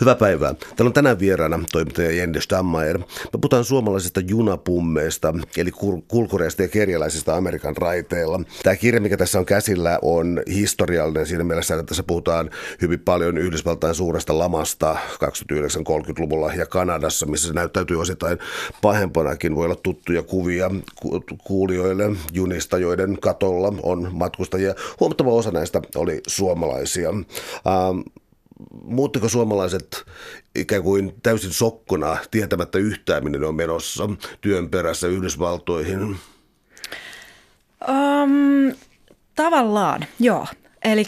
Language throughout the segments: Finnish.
Hyvää päivää. Täällä on tänään vieraana toimittaja Jende Stammayer. Me puhutaan suomalaisista junapummeista, eli kulkureista ja kerjäläisistä Amerikan raiteilla. Tämä kirja, mikä tässä on käsillä, on historiallinen siinä mielessä, että tässä puhutaan hyvin paljon Yhdysvaltain suuresta lamasta 29-30-luvulla ja Kanadassa, missä se näyttäytyy osittain pahempanakin. Voi olla tuttuja kuvia kuulijoille junista, joiden katolla on matkustajia. Huomattava osa näistä oli suomalaisia. Ähm, muuttiko suomalaiset ikään kuin täysin sokkona tietämättä yhtään, minne ne on menossa työn perässä Yhdysvaltoihin? Um, tavallaan, joo. Eli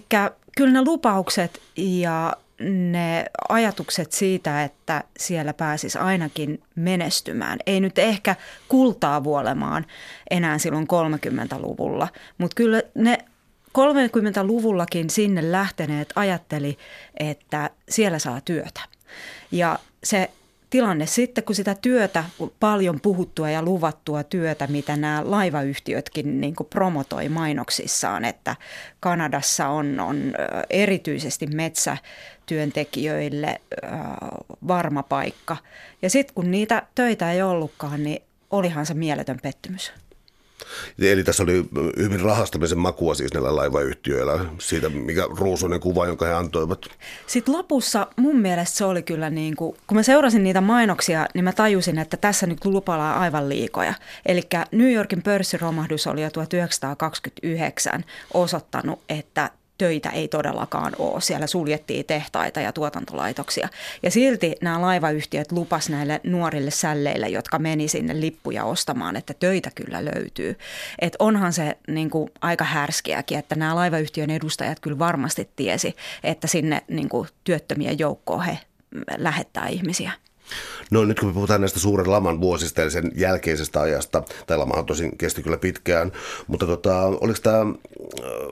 kyllä ne lupaukset ja ne ajatukset siitä, että siellä pääsisi ainakin menestymään. Ei nyt ehkä kultaa vuolemaan enää silloin 30-luvulla, mutta kyllä ne 30-luvullakin sinne lähteneet ajatteli, että siellä saa työtä. Ja se tilanne sitten, kun sitä työtä, paljon puhuttua ja luvattua työtä, mitä nämä laivayhtiötkin niin promotoi mainoksissaan, että Kanadassa on, on erityisesti metsätyöntekijöille varma paikka. Ja sitten kun niitä töitä ei ollutkaan, niin olihan se mieletön pettymys. Eli tässä oli hyvin rahastamisen makua siis näillä laivayhtiöillä, siitä mikä ruusuinen kuva, jonka he antoivat. Sitten lopussa mun mielestä se oli kyllä niin kuin, kun mä seurasin niitä mainoksia, niin mä tajusin, että tässä nyt lupaillaan aivan liikoja. Eli New Yorkin pörssiromahdus oli jo 1929 osoittanut, että töitä ei todellakaan ole. Siellä suljettiin tehtaita ja tuotantolaitoksia. Ja silti nämä laivayhtiöt lupas näille nuorille sälleille, jotka meni sinne lippuja ostamaan, että töitä kyllä löytyy. Et onhan se niin kuin, aika härskiäkin, että nämä laivayhtiön edustajat kyllä varmasti tiesi, että sinne niin kuin, työttömien joukkoon he lähettää ihmisiä. No nyt kun me puhutaan näistä suuren laman vuosista ja sen jälkeisestä ajasta, tai lama on tosin kesti kyllä pitkään, mutta tota, oliko tämä,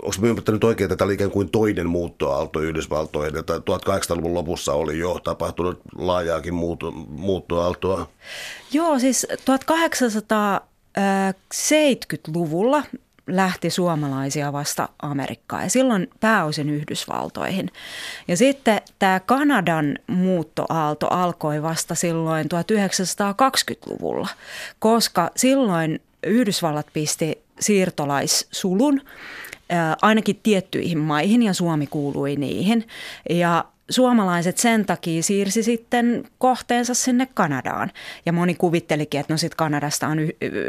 onko me ymmärtänyt oikein, että tämä oli ikään kuin toinen muuttoaalto Yhdysvaltoihin, että 1800-luvun lopussa oli jo tapahtunut laajaakin muutto, muuttoaaltoa? Joo, siis 1870-luvulla lähti suomalaisia vasta Amerikkaan ja silloin pääosin Yhdysvaltoihin. Ja sitten tämä Kanadan muuttoaalto alkoi vasta silloin 1920-luvulla, koska silloin Yhdysvallat pisti siirtolaissulun ainakin tiettyihin maihin ja Suomi kuului niihin. Ja suomalaiset sen takia siirsi sitten kohteensa sinne Kanadaan. Ja moni kuvittelikin, että no sitten Kanadasta on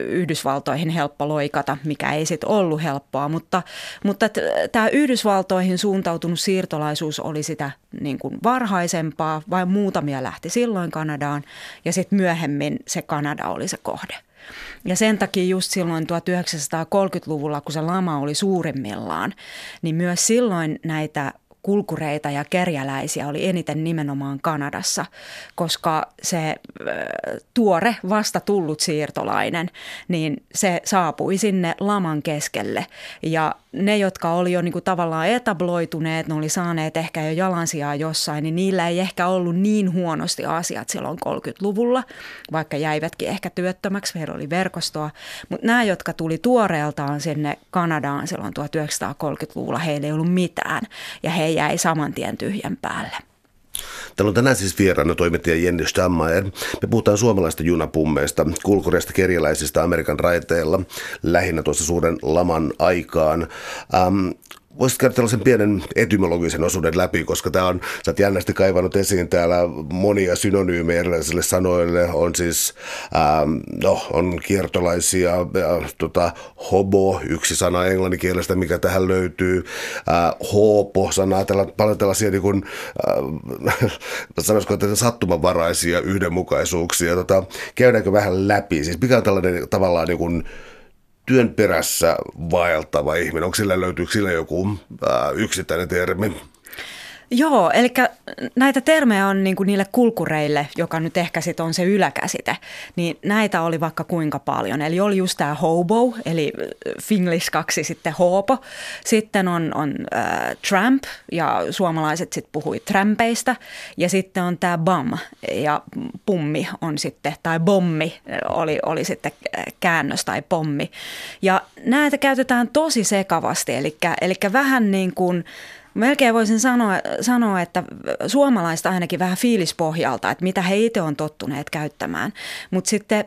Yhdysvaltoihin helppo loikata, mikä ei sitten ollut helppoa. Mutta, mutta tämä Yhdysvaltoihin suuntautunut siirtolaisuus oli sitä niin kuin varhaisempaa, vain muutamia lähti silloin Kanadaan ja sitten myöhemmin se Kanada oli se kohde. Ja sen takia just silloin 1930-luvulla, kun se lama oli suurimmillaan, niin myös silloin näitä kulkureita ja kerjäläisiä oli eniten nimenomaan Kanadassa, koska se tuore vasta tullut siirtolainen, niin se saapui sinne laman keskelle. Ja ne, jotka oli jo niin kuin tavallaan etabloituneet, ne oli saaneet ehkä jo jalansijaa jossain, niin niillä ei ehkä ollut niin huonosti asiat silloin 30-luvulla, vaikka jäivätkin ehkä työttömäksi, heillä oli verkostoa. Mutta nämä, jotka tuli tuoreeltaan sinne Kanadaan silloin 1930-luvulla, heillä ei ollut mitään. Ja he jäi saman tien tyhjän päälle. Täällä on tänään siis vieraana toimittaja Jenny Stammayer. Me puhutaan suomalaista junapummeista, kulkureista kerjäläisistä Amerikan raiteilla, lähinnä tuossa suuren laman aikaan. Ähm, Voisit käydä tällaisen pienen etymologisen osuuden läpi, koska tämä on, sä oot jännästi kaivannut esiin täällä monia synonyymejä erilaisille sanoille. On siis, ähm, no, on kiertolaisia, äh, tota, hobo, yksi sana englanninkielestä, mikä tähän löytyy. Äh, hoopo, sanaa, tällä, paljon tällaisia niin kuin, äh, sanoisiko, että sattumanvaraisia yhdenmukaisuuksia. Tota, käydäänkö vähän läpi? Siis mikä on tällainen tavallaan niin kuin, työn perässä vaeltava ihminen? Onko sillä, löytyykö sillä joku ää, yksittäinen termi? Joo, eli näitä termejä on niin kuin niille kulkureille, joka nyt ehkä sit on se yläkäsite, niin näitä oli vaikka kuinka paljon. Eli oli just tämä hobo, eli fingliskaksi sitten hoopo. Sitten on, on äh, tramp, ja suomalaiset sitten puhui trampeista. Ja sitten on tämä bum, ja pummi on sitten, tai bommi oli, oli sitten käännös tai pommi. Ja näitä käytetään tosi sekavasti, eli vähän niin kuin Melkein voisin sanoa, sanoa, että suomalaista ainakin vähän fiilispohjalta, että mitä he itse on tottuneet käyttämään. Mutta sitten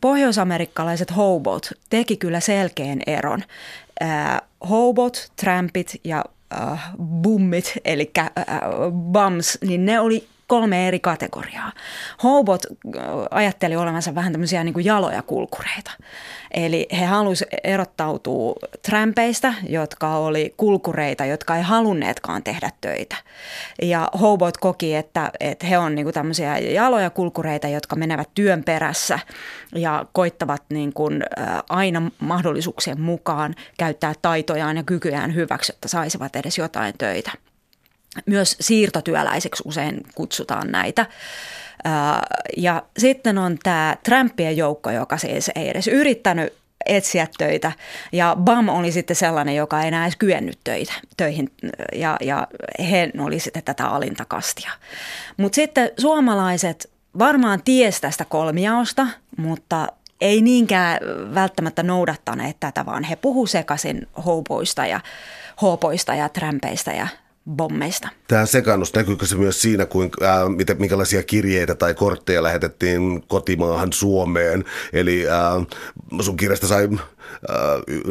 pohjoisamerikkalaiset hobot teki kyllä selkeän eron. Äh, hobot, trampit ja äh, bummit, eli äh, bums, niin ne oli kolme eri kategoriaa. Hobot ajatteli olevansa vähän tämmöisiä niin kuin jaloja kulkureita. Eli he halusivat erottautua trampeista, jotka oli kulkureita, jotka ei halunneetkaan tehdä töitä. Ja hobot koki, että, että he on niin kuin tämmöisiä jaloja kulkureita, jotka menevät työn perässä ja koittavat niin kuin aina mahdollisuuksien mukaan käyttää taitojaan ja kykyään hyväksi, että saisivat edes jotain töitä. Myös siirtotyöläiseksi usein kutsutaan näitä. Ja sitten on tämä Trumpien joukko, joka siis ei edes yrittänyt etsiä töitä. Ja BAM oli sitten sellainen, joka ei enää edes kyennyt töitä, töihin ja, ja he oli sitten tätä alintakastia. Mutta sitten suomalaiset varmaan ties tästä kolmiaosta, mutta ei niinkään välttämättä noudattaneet tätä, vaan he puhu sekaisin houpoista ja hoopoista ja trämpeistä ja bommeista. Tämä sekannus, näkyykö se myös siinä, kuinka, ää, mitä, minkälaisia kirjeitä tai kortteja lähetettiin kotimaahan Suomeen? Eli ää, sun kirjasta sai ää,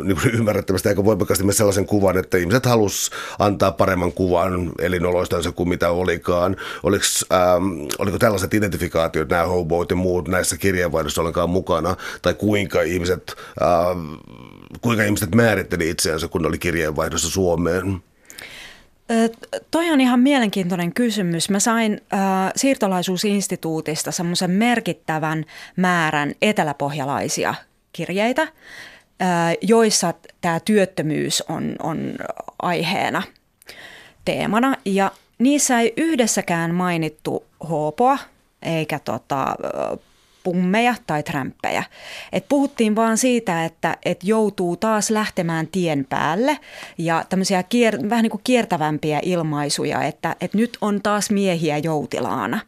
niin ymmärrettävästi aika voimakkaasti myös sellaisen kuvan, että ihmiset halus antaa paremman kuvan elinoloistansa kuin mitä olikaan. Oliko, ää, oliko tällaiset identifikaatiot, nämä hoboit ja muut näissä kirjeenvaihdossa ollenkaan mukana? Tai kuinka ihmiset, ää, kuinka ihmiset määritteli itseänsä, kun oli kirjeenvaihdossa Suomeen? Toi on ihan mielenkiintoinen kysymys. Mä sain äh, siirtolaisuusinstituutista semmoisen merkittävän määrän eteläpohjalaisia kirjeitä, äh, joissa tämä työttömyys on, on aiheena, teemana. Ja niissä ei yhdessäkään mainittu hoopoa eikä tota, pummeja tai trämppejä. Et puhuttiin vaan siitä, että et joutuu taas lähtemään tien päälle ja tämmöisiä kier, vähän niin kuin kiertävämpiä ilmaisuja, että et nyt on taas miehiä joutilaana.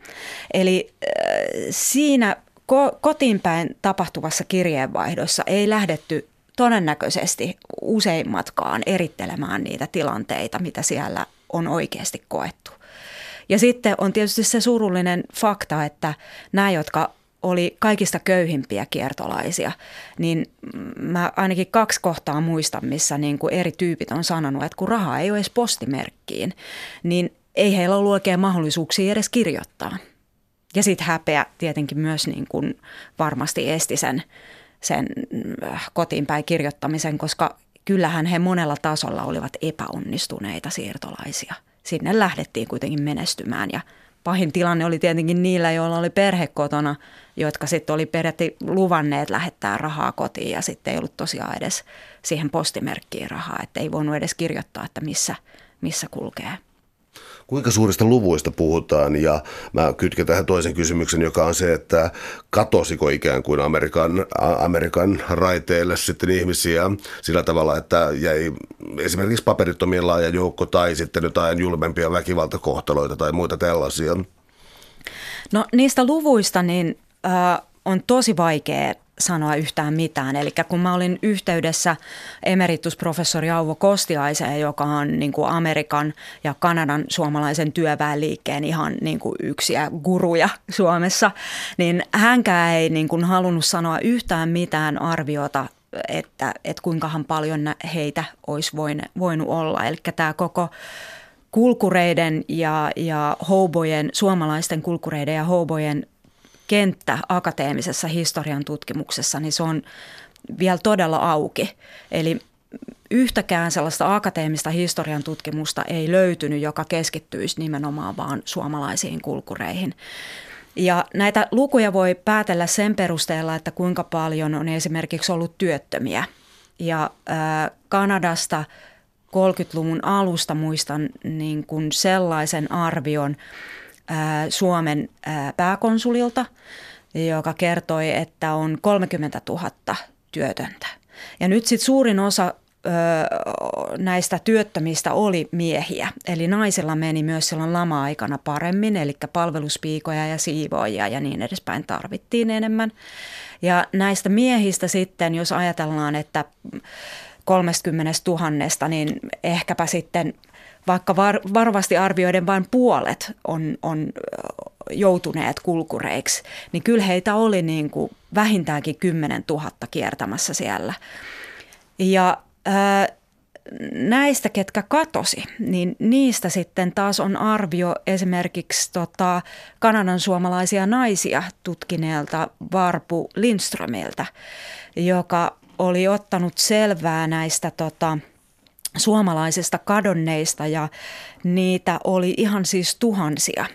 Eli äh, siinä ko- kotiinpäin tapahtuvassa kirjeenvaihdossa ei lähdetty todennäköisesti useimmatkaan erittelemään niitä tilanteita, mitä siellä on oikeasti koettu. Ja sitten on tietysti se surullinen fakta, että nämä, jotka oli kaikista köyhimpiä kiertolaisia, niin mä ainakin kaksi kohtaa muistan, missä niin kuin eri tyypit on sanonut, että kun rahaa ei ole edes postimerkkiin, niin ei heillä ollut oikein mahdollisuuksia edes kirjoittaa. Ja sitten häpeä tietenkin myös niin kuin varmasti esti sen, sen äh, kotiin päin kirjoittamisen, koska kyllähän he monella tasolla olivat epäonnistuneita siirtolaisia. Sinne lähdettiin kuitenkin menestymään ja pahin tilanne oli tietenkin niillä, joilla oli perhe kotona, jotka sitten oli periaatteessa luvanneet lähettää rahaa kotiin ja sitten ei ollut tosiaan edes siihen postimerkkiin rahaa, että ei voinut edes kirjoittaa, että missä, missä kulkee. Kuinka suurista luvuista puhutaan? Ja mä kytken tähän toisen kysymyksen, joka on se, että katosiko ikään kuin Amerikan, Amerikan raiteille sitten ihmisiä sillä tavalla, että jäi esimerkiksi paperittomien laaja joukko tai sitten jotain julmempia väkivaltakohtaloita tai muita tällaisia? No niistä luvuista niin äh, on tosi vaikea sanoa yhtään mitään. Eli kun mä olin yhteydessä emeritusprofessori Auvo Kostiaiseen, joka on niin kuin Amerikan ja Kanadan suomalaisen työväenliikkeen ihan niin kuin yksiä guruja Suomessa, niin hänkään ei niin kuin halunnut sanoa yhtään mitään arviota että, että kuinkahan paljon heitä olisi voinut olla. Eli tämä koko kulkureiden ja, ja houbojen, suomalaisten kulkureiden ja houbojen kenttä akateemisessa historian tutkimuksessa, niin se on vielä todella auki. Eli yhtäkään sellaista akateemista historian tutkimusta ei löytynyt, joka keskittyisi nimenomaan vaan suomalaisiin kulkureihin. Ja näitä lukuja voi päätellä sen perusteella, että kuinka paljon on esimerkiksi ollut työttömiä. Ja Kanadasta 30-luvun alusta muistan niin kuin sellaisen arvion, Suomen pääkonsulilta, joka kertoi, että on 30 000 työtöntä. Ja nyt sitten suurin osa näistä työttömistä oli miehiä. Eli naisilla meni myös silloin lama-aikana paremmin, eli palveluspiikoja ja siivoojia ja niin edespäin tarvittiin enemmän. Ja näistä miehistä sitten, jos ajatellaan, että 30 000, niin ehkäpä sitten vaikka var, varovasti arvioiden vain puolet on, on joutuneet kulkureiksi, niin kyllä heitä oli niin kuin vähintäänkin 10 000 kiertämässä siellä. Ja ää, näistä, ketkä katosi, niin niistä sitten taas on arvio esimerkiksi tota, Kanadan suomalaisia naisia tutkineelta Varpu Lindströmiltä, joka oli ottanut selvää näistä tota, suomalaisista kadonneista ja niitä oli ihan siis tuhansia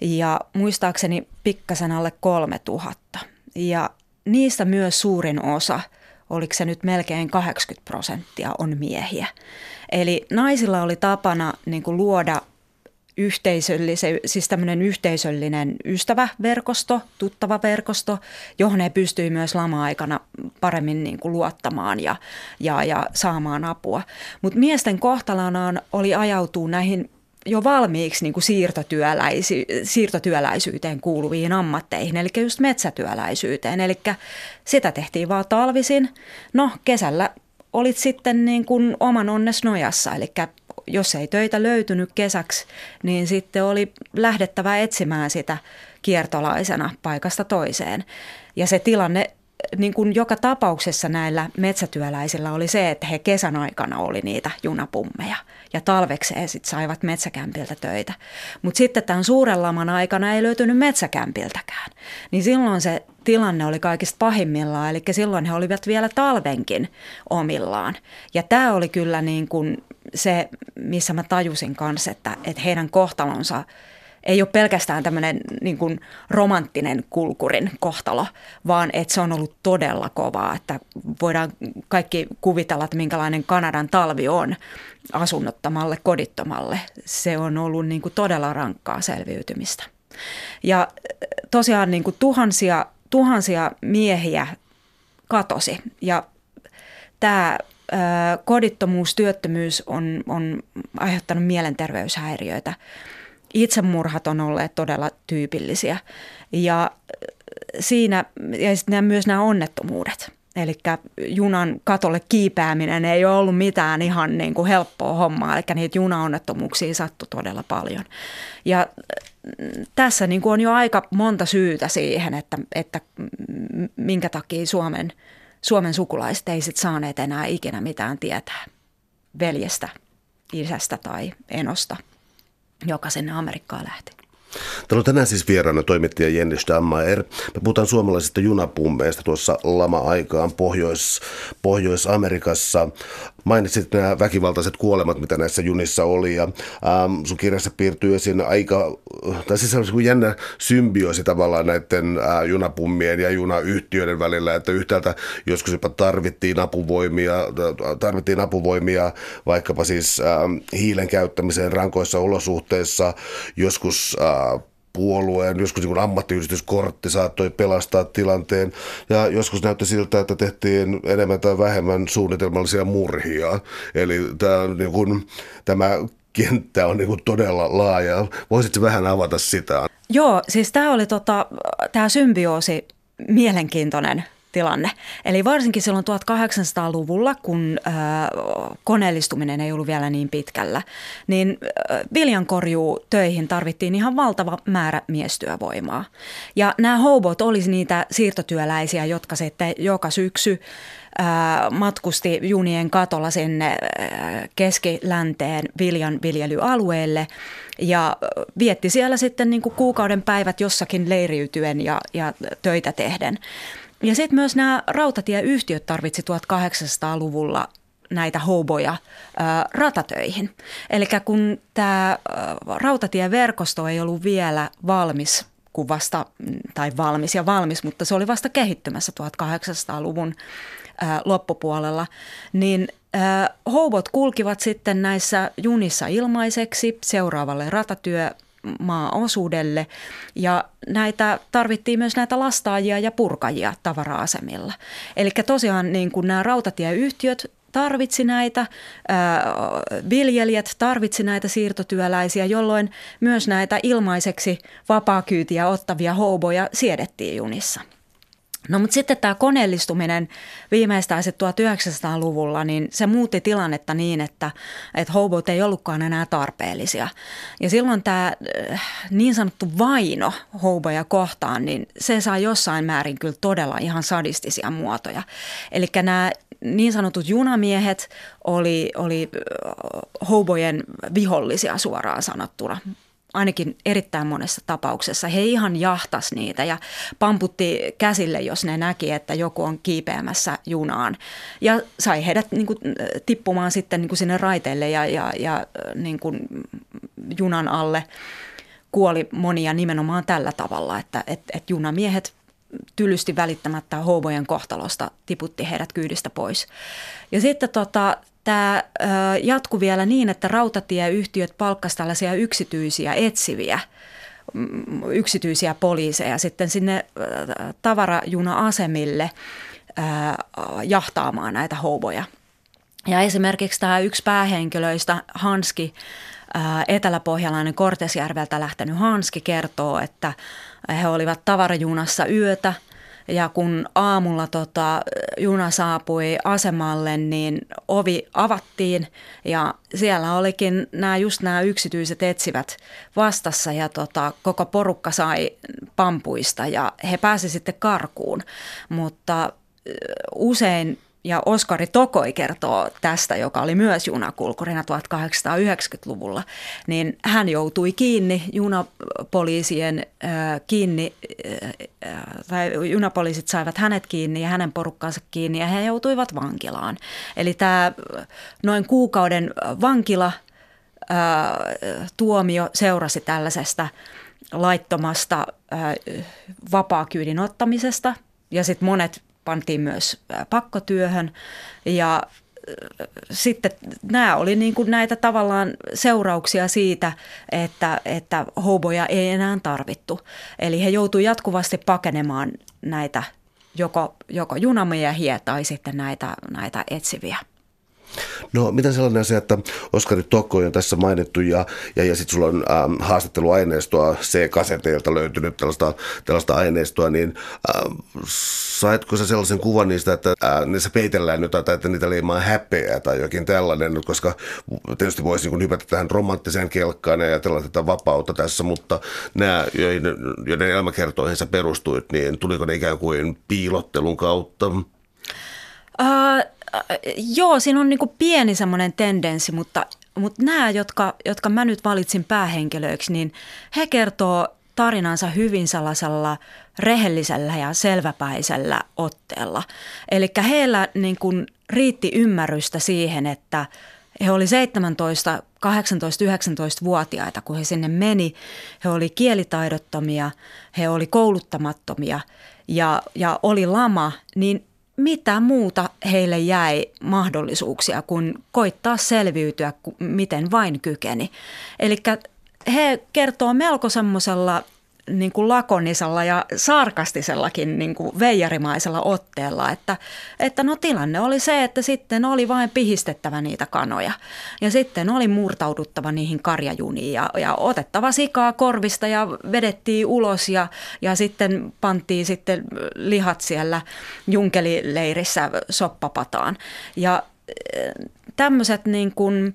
ja muistaakseni pikkasen alle kolme tuhatta. Ja niistä myös suurin osa – oliko se nyt melkein 80 prosenttia, on miehiä. Eli naisilla oli tapana niin kuin luoda yhteisöllisen, siis tämmöinen yhteisöllinen ystäväverkosto, tuttava verkosto, johon he pystyivät myös lama-aikana paremmin niin kuin luottamaan ja, ja, ja saamaan apua. Mutta miesten kohtalonaan oli ajautuu näihin jo valmiiksi niin kuin siirtotyöläisy, siirtotyöläisyyteen kuuluviin ammatteihin, eli just metsätyöläisyyteen. Eli sitä tehtiin vaan talvisin. No kesällä olit sitten niin kuin oman onnes nojassa, eli jos ei töitä löytynyt kesäksi, niin sitten oli lähdettävä etsimään sitä kiertolaisena paikasta toiseen. Ja se tilanne niin kuin joka tapauksessa näillä metsätyöläisillä oli se, että he kesän aikana oli niitä junapummeja ja talvekseen sitten saivat metsäkämpiltä töitä. Mutta sitten tämän suuren laman aikana ei löytynyt metsäkämpiltäkään. Niin silloin se tilanne oli kaikista pahimmillaan, eli silloin he olivat vielä talvenkin omillaan. Ja tämä oli kyllä niin kuin se, missä mä tajusin kanssa, että, että heidän kohtalonsa – ei ole pelkästään tämmöinen niin kuin romanttinen kulkurin kohtalo, vaan että se on ollut todella kovaa, että voidaan kaikki kuvitella, että minkälainen Kanadan talvi on asunnottamalle, kodittomalle. Se on ollut niin kuin todella rankkaa selviytymistä. Ja tosiaan niin kuin tuhansia, tuhansia miehiä katosi ja tämä kodittomuus, työttömyys on, on aiheuttanut mielenterveyshäiriöitä itsemurhat on olleet todella tyypillisiä. Ja siinä, ja sitten myös nämä onnettomuudet. Eli junan katolle kiipääminen ei ole ollut mitään ihan niin kuin helppoa hommaa, eli niitä junaonnettomuuksia sattui todella paljon. Ja tässä niin kuin on jo aika monta syytä siihen, että, että minkä takia Suomen, Suomen sukulaiset ei sit saaneet enää ikinä mitään tietää veljestä, isästä tai enosta joka sinne Amerikkaan lähti. Täällä on tänään siis vieraana toimittaja Jenni Stammaer. Me puhutaan suomalaisista junapummeista tuossa lama-aikaan Pohjois, Pohjois-Amerikassa. Mainitsit nämä väkivaltaiset kuolemat, mitä näissä junissa oli ja ähm, sun kirjassa piirtyy esiin aika, tai siis on jännä symbioosi tavallaan näiden äh, junapummien ja junayhtiöiden välillä, että yhtäältä joskus jopa tarvittiin apuvoimia, tarvittiin apuvoimia vaikkapa siis äh, hiilen käyttämiseen rankoissa olosuhteissa, joskus äh, puolueen, joskus niin ammattiyhdistyskortti saattoi pelastaa tilanteen ja joskus näytti siltä, että tehtiin enemmän tai vähemmän suunnitelmallisia murhia. Eli tämä, niin kuin, tämä kenttä on niin kuin todella laaja. Voisitko vähän avata sitä? Joo, siis tämä oli tota, tämä symbioosi mielenkiintoinen tilanne. Eli varsinkin silloin 1800-luvulla, kun äh, koneellistuminen ei ollut vielä niin pitkällä, niin viljankorjuu töihin tarvittiin ihan valtava määrä miestyövoimaa. Ja nämä hobot olisi niitä siirtotyöläisiä, jotka sitten joka syksy matkusti junien katolla sinne keskilänteen viljan viljelyalueelle ja vietti siellä sitten niin kuin kuukauden päivät jossakin leiriytyen ja, ja töitä tehden. Ja sitten myös nämä rautatieyhtiöt tarvitsi 1800-luvulla näitä hoboja ratatöihin. Eli kun tämä rautatieverkosto ei ollut vielä valmis kuin vasta, tai valmis ja valmis, mutta se oli vasta kehittymässä 1800-luvun ää, loppupuolella, niin ää, hobot kulkivat sitten näissä junissa ilmaiseksi seuraavalle ratatyö maaosuudelle ja näitä tarvittiin myös näitä lastaajia ja purkajia tavara-asemilla. Eli tosiaan niin kuin nämä rautatieyhtiöt tarvitsi näitä, viljelijät tarvitsi näitä siirtotyöläisiä, jolloin myös näitä ilmaiseksi vapaakyytiä ottavia houboja siedettiin junissa. No mutta sitten tämä koneellistuminen viimeistään 1900-luvulla, niin se muutti tilannetta niin, että, että hobot ei ollutkaan enää tarpeellisia. Ja silloin tämä äh, niin sanottu vaino hoboja kohtaan, niin se saa jossain määrin kyllä todella ihan sadistisia muotoja. Eli nämä niin sanotut junamiehet oli, oli hobojen vihollisia suoraan sanottuna ainakin erittäin monessa tapauksessa. He ihan jahtas niitä ja pamputti käsille, jos ne näki, että joku on kiipeämässä junaan. Ja sai heidät niin kuin, tippumaan sitten niin kuin sinne raiteille ja, ja, ja niin kuin, junan alle. Kuoli monia nimenomaan tällä tavalla, että et, et junamiehet tylysti välittämättä hovojen kohtalosta tiputti heidät kyydistä pois. Ja sitten tota, tämä jatkui vielä niin, että rautatieyhtiöt palkkasivat tällaisia yksityisiä etsiviä yksityisiä poliiseja sitten sinne tavarajuna-asemille jahtaamaan näitä houboja. Ja esimerkiksi tämä yksi päähenkilöistä, Hanski, eteläpohjalainen Kortesjärveltä lähtenyt Hanski kertoo, että he olivat tavarajunassa yötä – ja kun aamulla tota, juna saapui asemalle, niin ovi avattiin ja siellä olikin nämä, just nämä yksityiset etsivät vastassa ja tota, koko porukka sai pampuista ja he pääsivät sitten karkuun. Mutta usein ja Oskari Tokoi kertoo tästä, joka oli myös junakulkurina 1890-luvulla, niin hän joutui kiinni junapoliisien äh, kiinni, äh, tai junapoliisit saivat hänet kiinni ja hänen porukkansa kiinni ja he joutuivat vankilaan. Eli tämä noin kuukauden vankila äh, tuomio seurasi tällaisesta laittomasta äh, vapaakyydin ottamisesta ja sitten monet pantiin myös pakkotyöhön ja sitten nämä oli niin kuin näitä tavallaan seurauksia siitä, että, että hoboja ei enää tarvittu. Eli he joutuivat jatkuvasti pakenemaan näitä joko, joko junamiehiä tai sitten näitä, näitä etsiviä. No miten sellainen asia, että Oskari Tokko on tässä mainittu ja, ja, ja sitten sulla on ähm, haastatteluaineistoa C-kaseteilta löytynyt tällaista, tällaista aineistoa, niin äh, saitko sä sellaisen kuvan niistä, että äh, niissä peitellään jotain tai että niitä leimaa häpeää tai jokin tällainen, koska tietysti voisi niin hypätä tähän romanttiseen kelkkaan ja ajatella tätä vapautta tässä, mutta nämä, joiden, joiden elämäkertoihin sä perustuit, niin tuliko ne ikään kuin piilottelun kautta? Uh, joo, siinä on niin pieni semmoinen tendenssi, mutta, mutta nämä, jotka, jotka mä nyt valitsin päähenkilöiksi, niin he kertoo tarinansa hyvin sellaisella rehellisellä ja selväpäisellä otteella. Eli heillä niin kuin riitti ymmärrystä siihen, että he oli 17, 18, 19-vuotiaita, kun he sinne meni. He oli kielitaidottomia, he oli kouluttamattomia ja, ja oli lama, niin mitä muuta heille jäi mahdollisuuksia kuin koittaa selviytyä, miten vain kykeni. Eli he kertoo melko semmoisella niin kuin lakonisella ja sarkastisellakin niin kuin veijarimaisella otteella, että, että no tilanne oli se, että sitten oli vain pihistettävä niitä kanoja ja sitten oli murtauduttava niihin karjajuniin ja, ja otettava sikaa korvista ja vedettiin ulos ja, ja sitten pantiin sitten lihat siellä junkelileirissä soppapataan. Ja tämmöiset niin kuin,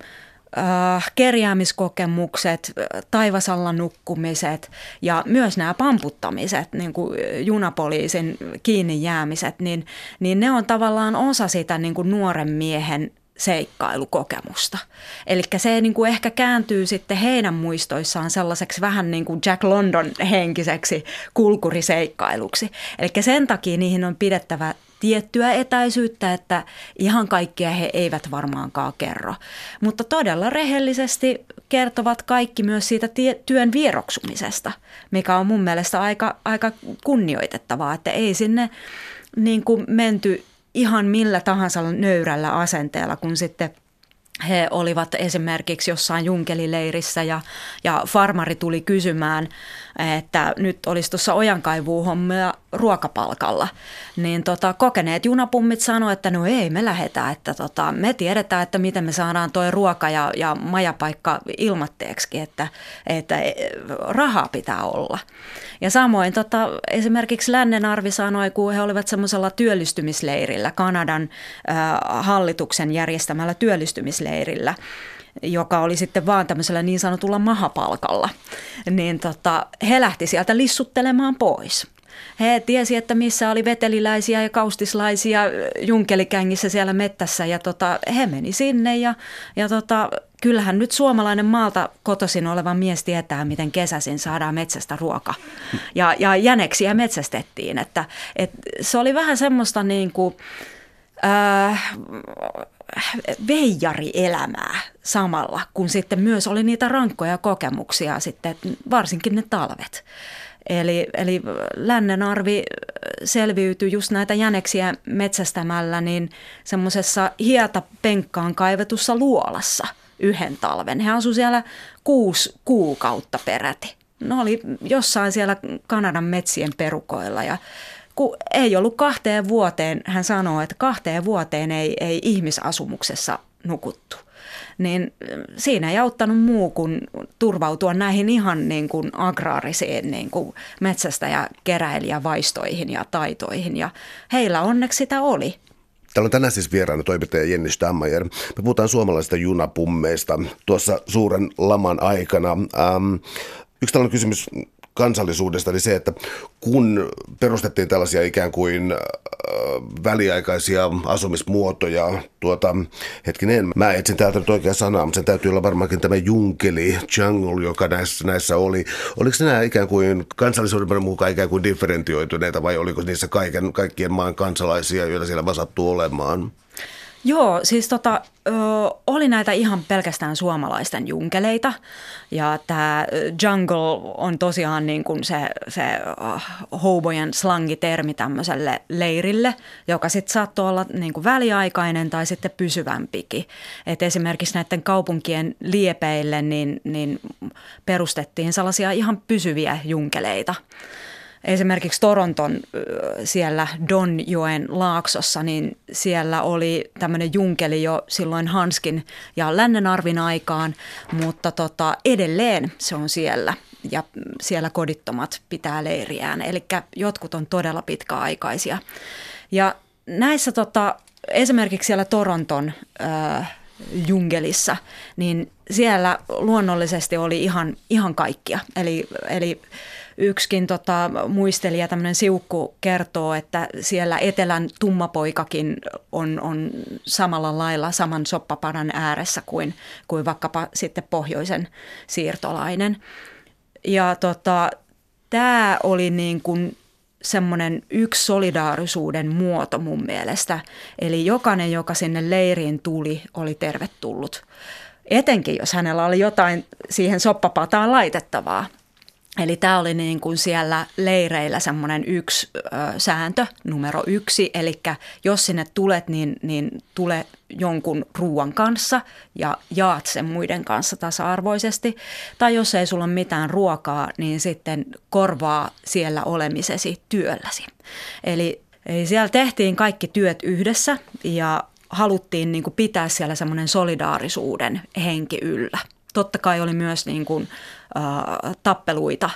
äh, kerjäämiskokemukset, taivasalla nukkumiset ja myös nämä pamputtamiset, niin kuin junapoliisin kiinni jäämiset, niin, niin ne on tavallaan osa sitä niin kuin nuoren miehen seikkailukokemusta. Eli se niin kuin ehkä kääntyy sitten heidän muistoissaan sellaiseksi vähän niin kuin Jack London henkiseksi kulkuriseikkailuksi. Eli sen takia niihin on pidettävä tiettyä etäisyyttä, että ihan kaikkea he eivät varmaankaan kerro. Mutta todella rehellisesti kertovat kaikki myös siitä työn vieroksumisesta, mikä on mun mielestä aika, aika kunnioitettavaa, että ei sinne niin kuin menty ihan millä tahansa nöyrällä asenteella, kun sitten he olivat esimerkiksi jossain junkelileirissä ja, ja farmari tuli kysymään että nyt olisi tuossa ojankaivuun hommia ruokapalkalla, niin tota, kokeneet junapummit sanoivat, että no ei me lähdetään, että tota, me tiedetään, että miten me saadaan tuo ruoka ja, ja majapaikka ilmatteeksi, että, että e, rahaa pitää olla. Ja samoin tota, esimerkiksi Lännen arvi sanoi, kun he olivat semmoisella työllistymisleirillä, Kanadan äh, hallituksen järjestämällä työllistymisleirillä, joka oli sitten vaan tämmöisellä niin sanotulla mahapalkalla, niin tota, he lähti sieltä lissuttelemaan pois. He tiesi, että missä oli veteliläisiä ja kaustislaisia junkelikängissä siellä mettässä ja tota, he meni sinne ja, ja tota, kyllähän nyt suomalainen maalta kotoisin oleva mies tietää, miten kesäisin saadaan metsästä ruoka. Ja, ja jäneksiä metsästettiin, että, että se oli vähän semmoista niin kuin, äh, veijarielämää samalla, kun sitten myös oli niitä rankkoja kokemuksia sitten, varsinkin ne talvet. Eli, eli lännen arvi selviytyi just näitä jäneksiä metsästämällä niin semmoisessa hietapenkkaan kaivetussa luolassa yhden talven. He asuivat siellä kuusi kuukautta peräti. Ne oli jossain siellä Kanadan metsien perukoilla ja kun ei ollut kahteen vuoteen, hän sanoo, että kahteen vuoteen ei, ei ihmisasumuksessa nukuttu. Niin siinä ei auttanut muu kuin turvautua näihin ihan niin kuin agraarisiin niin kuin metsästä ja keräilijävaistoihin ja taitoihin. Ja heillä onneksi sitä oli. Täällä on tänään siis vieraana toimittaja Jenni Stammajer. Me puhutaan suomalaisista junapummeista tuossa suuren laman aikana. Ähm, yksi tällainen kysymys kansallisuudesta, eli se, että kun perustettiin tällaisia ikään kuin äh, väliaikaisia asumismuotoja, tuota, hetkinen, mä etsin täältä nyt oikea sanaa, mutta sen täytyy olla varmaankin tämä junkeli, jungle, joka näissä, näissä oli. Oliko nämä ikään kuin kansallisuuden mukaan ikään kuin differentioituneita vai oliko niissä kaiken, kaikkien maan kansalaisia, joilla siellä vaan olemaan? Joo, siis tota, ö, oli näitä ihan pelkästään suomalaisten junkeleita ja tämä jungle on tosiaan niin kuin se, se hobojen slangitermi tämmöiselle leirille, joka sitten saattoi olla niin kuin väliaikainen tai sitten pysyvämpikin. Et esimerkiksi näiden kaupunkien liepeille niin, niin perustettiin sellaisia ihan pysyviä junkeleita esimerkiksi Toronton siellä Donjoen laaksossa, niin siellä oli tämmöinen junkeli jo silloin Hanskin ja Lännenarvin aikaan, mutta tota, edelleen se on siellä ja siellä kodittomat pitää leiriään. Eli jotkut on todella pitkäaikaisia. Ja näissä tota, esimerkiksi siellä Toronton äh, jungelissa, niin siellä luonnollisesti oli ihan, ihan kaikkia. Eli, eli yksikin tota, muistelija, tämmöinen siukku, kertoo, että siellä etelän tummapoikakin on, on samalla lailla saman soppapadan ääressä kuin, kuin vaikkapa sitten pohjoisen siirtolainen. Ja tota, tämä oli niin kuin semmoinen yksi solidaarisuuden muoto mun mielestä. Eli jokainen, joka sinne leiriin tuli, oli tervetullut. Etenkin, jos hänellä oli jotain siihen soppapataan laitettavaa. Eli tämä oli niin kuin siellä leireillä semmoinen yksi ö, sääntö, numero yksi. Eli jos sinne tulet, niin, niin tule jonkun ruoan kanssa ja jaat sen muiden kanssa tasa-arvoisesti. Tai jos ei sulla ole mitään ruokaa, niin sitten korvaa siellä olemisesi työlläsi. Eli, eli siellä tehtiin kaikki työt yhdessä ja haluttiin niin kuin pitää siellä semmoinen solidaarisuuden henki yllä. Totta kai oli myös niin kuin, äh, tappeluita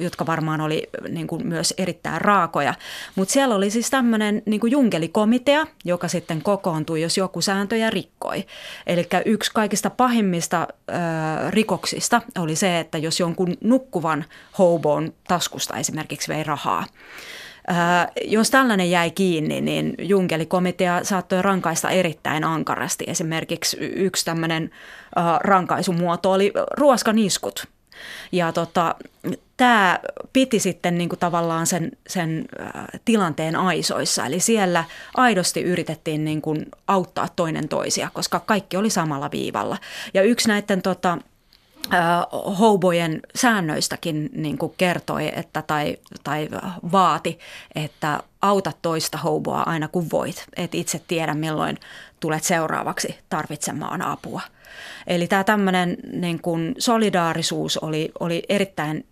jotka varmaan oli niin kuin myös erittäin raakoja. Mutta siellä oli siis tämmöinen niin kuin junkelikomitea, joka sitten kokoontui, jos joku sääntöjä rikkoi. Eli yksi kaikista pahimmista ö, rikoksista oli se, että jos jonkun nukkuvan hoboon taskusta esimerkiksi vei rahaa. Äh, jos tällainen jäi kiinni, niin Junkelikomitea saattoi rankaista erittäin ankarasti. Esimerkiksi yksi tämmöinen äh, rankaisumuoto oli ruoskaniskut. Ja tota, tämä piti sitten niin kuin tavallaan sen, sen äh, tilanteen aisoissa. Eli siellä aidosti yritettiin niin kuin auttaa toinen toisia, koska kaikki oli samalla viivalla. Ja yksi näiden tota, hobojen säännöistäkin niin kuin kertoi että, tai, tai vaati, että auta toista hoboa aina kun voit. Et itse tiedä milloin tulet seuraavaksi tarvitsemaan apua. Eli tämä tämmöinen niin kuin solidaarisuus oli, oli erittäin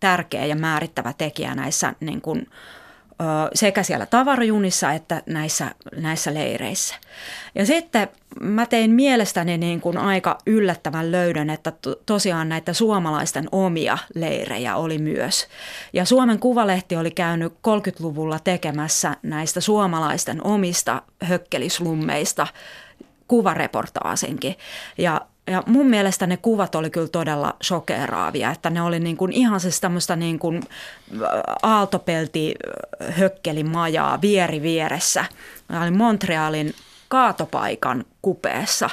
tärkeä ja määrittävä tekijä näissä niin kuin, sekä siellä tavarajunissa että näissä, näissä leireissä. Ja sitten mä tein mielestäni niin kuin aika yllättävän löydön, että tosiaan näitä suomalaisten omia leirejä oli myös. Ja Suomen Kuvalehti oli käynyt 30-luvulla tekemässä näistä suomalaisten omista hökkelislummeista kuvareportaasinkin. Ja ja mun mielestä ne kuvat oli kyllä todella shokeraavia, että ne oli niin kuin ihan siis tämmöistä niin kuin aaltopelti hökkelimajaa vieri vieressä. Mä olin Montrealin kaatopaikan kupeessa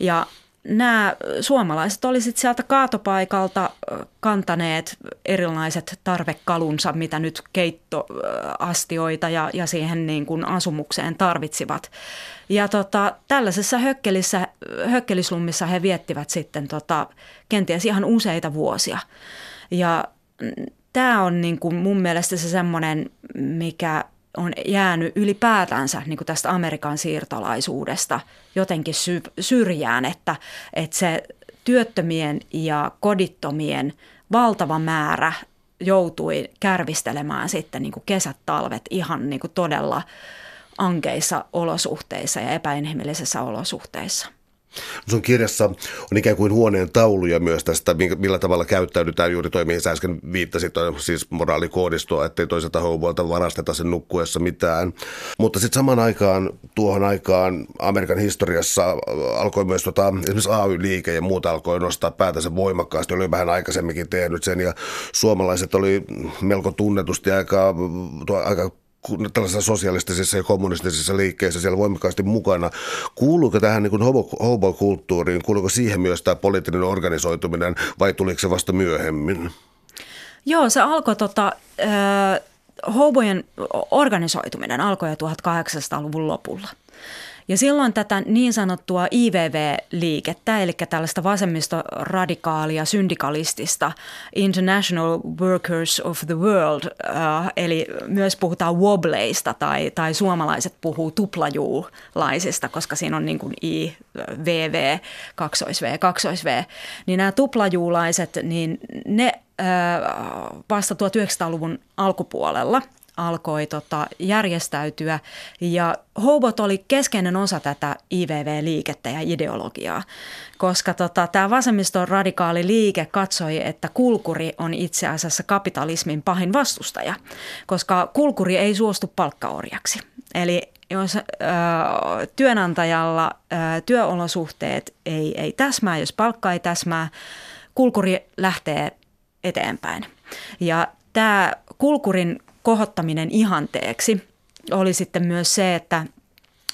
ja nämä suomalaiset olisivat sieltä kaatopaikalta kantaneet erilaiset tarvekalunsa, mitä nyt keittoastioita ja, ja siihen niin kuin asumukseen tarvitsivat. Ja tota, tällaisessa hökkelissä, hökkelislummissa he viettivät sitten tota, kenties ihan useita vuosia. Ja tämä on niin kuin mun mielestä se semmoinen, mikä on jäänyt ylipäätänsä niin kuin tästä Amerikan siirtolaisuudesta jotenkin sy- syrjään, että, että se työttömien ja kodittomien valtava määrä joutui kärvistelemään sitten niin kuin kesät, talvet ihan niin kuin todella ankeissa olosuhteissa ja epäinhimillisissä olosuhteissa. Sun kirjassa on ikään kuin huoneen tauluja myös tästä, millä tavalla käyttäydytään juuri toi, mihin sä äsken viittasit, siis moraalikoodistoa, ettei toiselta houvoilta varasteta sen nukkuessa mitään. Mutta sitten samaan aikaan, tuohon aikaan Amerikan historiassa alkoi myös tota, esimerkiksi AY-liike ja muuta alkoi nostaa päätänsä voimakkaasti, oli vähän aikaisemminkin tehnyt sen ja suomalaiset oli melko tunnetusti aika, aika tällaisissa sosialistisissa ja kommunistisissa liikkeissä siellä voimakkaasti mukana. Kuuluuko tähän niin hobo-kulttuuriin, kuuluuko siihen myös tämä poliittinen organisoituminen vai tuliko se vasta myöhemmin? Joo, se alkoi tota, äh, hobojen organisoituminen alkoi jo 1800-luvun lopulla – ja silloin tätä niin sanottua IVV-liikettä, eli tällaista vasemmistoradikaalia syndikalistista International Workers of the World, äh, eli myös puhutaan wobbleista tai, tai suomalaiset puhuu tuplajuulaisista, koska siinä on niin kuin IVV, kaksois-V, kaksois-V, niin nämä tuplajuulaiset, niin ne äh, vasta 1900-luvun alkupuolella – alkoi tota, järjestäytyä ja Hobot oli keskeinen osa tätä IVV-liikettä ja ideologiaa, koska tota, tämä vasemmiston radikaali liike katsoi, että kulkuri on itse asiassa kapitalismin pahin vastustaja, koska kulkuri ei suostu palkkaorjaksi. Eli jos ö, työnantajalla ö, työolosuhteet ei, ei täsmää, jos palkka ei täsmää, kulkuri lähtee eteenpäin. Ja tämä kulkurin kohottaminen ihanteeksi oli sitten myös se, että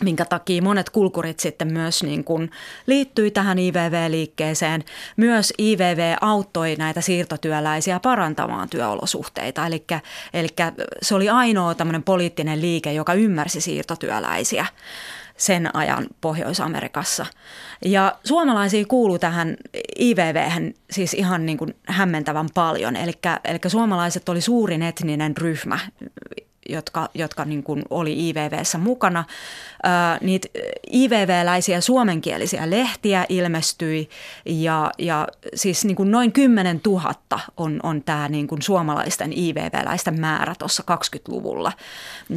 minkä takia monet kulkurit sitten myös niin kuin liittyi tähän IVV-liikkeeseen. Myös IVV auttoi näitä siirtotyöläisiä parantamaan työolosuhteita, eli, eli se oli ainoa tämmöinen poliittinen liike, joka ymmärsi siirtotyöläisiä sen ajan Pohjois-Amerikassa. Ja suomalaisia kuuluu tähän IVV siis ihan niin kuin hämmentävän paljon. Eli, eli suomalaiset oli suurin etninen ryhmä jotka, jotka niin kuin oli IVVssä mukana. Ää, niitä IVV-läisiä suomenkielisiä lehtiä ilmestyi ja, ja siis niin kuin noin 10 000 on, on tämä niin suomalaisten IVV-läisten määrä tuossa 20-luvulla.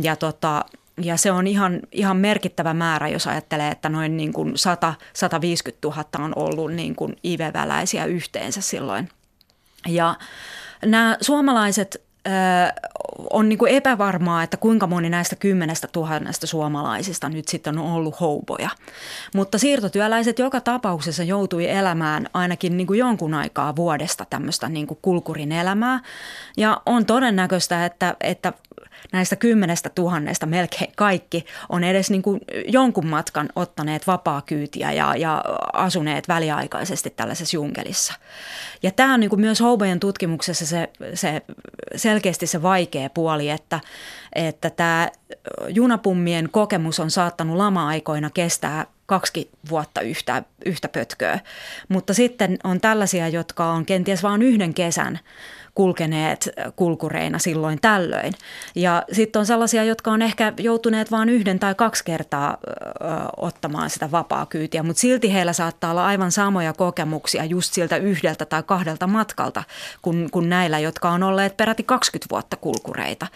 Ja tota, ja se on ihan, ihan merkittävä määrä, jos ajattelee, että noin niin kuin 100, 150 000 on ollut niin kuin IV-väläisiä yhteensä silloin. Ja nämä suomalaiset on niin kuin epävarmaa, että kuinka moni näistä kymmenestä tuhannesta suomalaisista nyt sitten on ollut houboja. Mutta siirtotyöläiset joka tapauksessa joutui elämään ainakin niin kuin jonkun aikaa vuodesta tämmöistä niin kuin kulkurin elämää. Ja on todennäköistä, että, että näistä kymmenestä tuhannesta melkein kaikki on edes niin kuin jonkun matkan ottaneet vapaa kyytiä ja, ja asuneet väliaikaisesti tällaisessa junkelissa. Ja tämä on niin kuin myös Houbojen tutkimuksessa se, se selkeästi se vaikea puoli, että, että tämä junapummien kokemus on saattanut lama-aikoina kestää kaksi vuotta yhtä, yhtä pötköä. Mutta sitten on tällaisia, jotka on kenties vain yhden kesän kulkeneet kulkureina silloin tällöin. Ja sitten on sellaisia, jotka on ehkä joutuneet vain yhden tai kaksi kertaa ö, ottamaan sitä vapaa kyytiä, mutta silti heillä saattaa olla aivan samoja kokemuksia just siltä yhdeltä tai kahdelta matkalta kuin, kuin näillä, jotka on olleet peräti 20 vuotta kulkureita.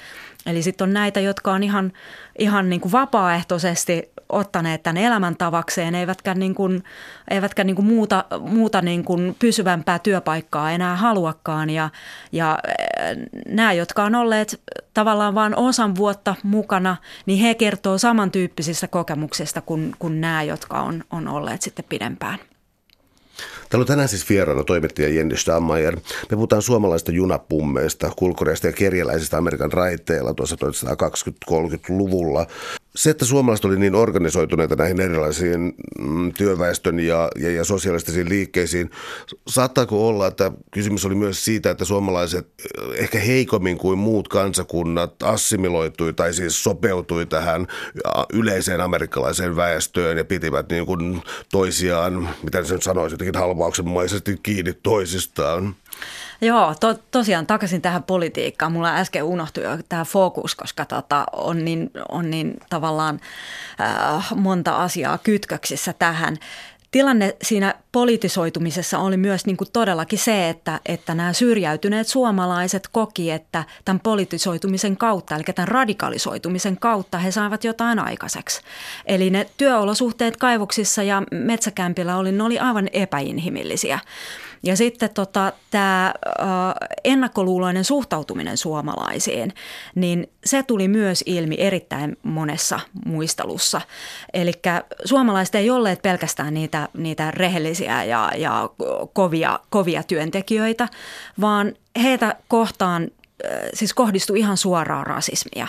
Eli sitten on näitä, jotka on ihan, ihan niin kuin vapaaehtoisesti ottaneet tämän elämäntavakseen, eivätkä, niin kuin, eivätkä niin kuin muuta, muuta niin kuin pysyvämpää työpaikkaa enää haluakaan. Ja, ja nämä, jotka on olleet tavallaan vain osan vuotta mukana, niin he kertoo samantyyppisistä kokemuksista kuin, kuin nämä, jotka on, on olleet sitten pidempään. Täällä on tänään siis vieraana toimittaja Jenny Stammayer. Me puhutaan suomalaisista junapummeista, kulkureista ja kerjäläisistä Amerikan raiteilla tuossa 1920-30-luvulla se, että suomalaiset oli niin organisoituneita näihin erilaisiin mm, työväestön ja, ja, ja sosiaalistisiin liikkeisiin, saattaako olla, että kysymys oli myös siitä, että suomalaiset eh, ehkä heikommin kuin muut kansakunnat assimiloitui tai siis sopeutui tähän yleiseen amerikkalaiseen väestöön ja pitivät niin kuin toisiaan, mitä se nyt sanoisi, jotenkin halvauksenmaisesti kiinni toisistaan? Joo, to, tosiaan takaisin tähän politiikkaan. Mulla äsken unohtui jo tämä fokus, koska tota, on, niin, on niin tavallaan äh, monta asiaa kytköksissä tähän. Tilanne siinä politisoitumisessa oli myös niin kuin todellakin se, että, että nämä syrjäytyneet suomalaiset koki, että tämän politisoitumisen kautta, eli tämän radikalisoitumisen kautta he saivat jotain aikaiseksi. Eli ne työolosuhteet kaivoksissa ja metsäkämpillä oli, ne oli aivan epäinhimillisiä. Ja sitten tota, tämä ennakkoluuloinen suhtautuminen suomalaisiin, niin se tuli myös ilmi erittäin monessa muistelussa. Eli suomalaiset ei olleet pelkästään niitä, niitä rehellisiä ja, ja kovia, kovia työntekijöitä, vaan heitä kohtaan siis kohdistui ihan suoraa rasismia.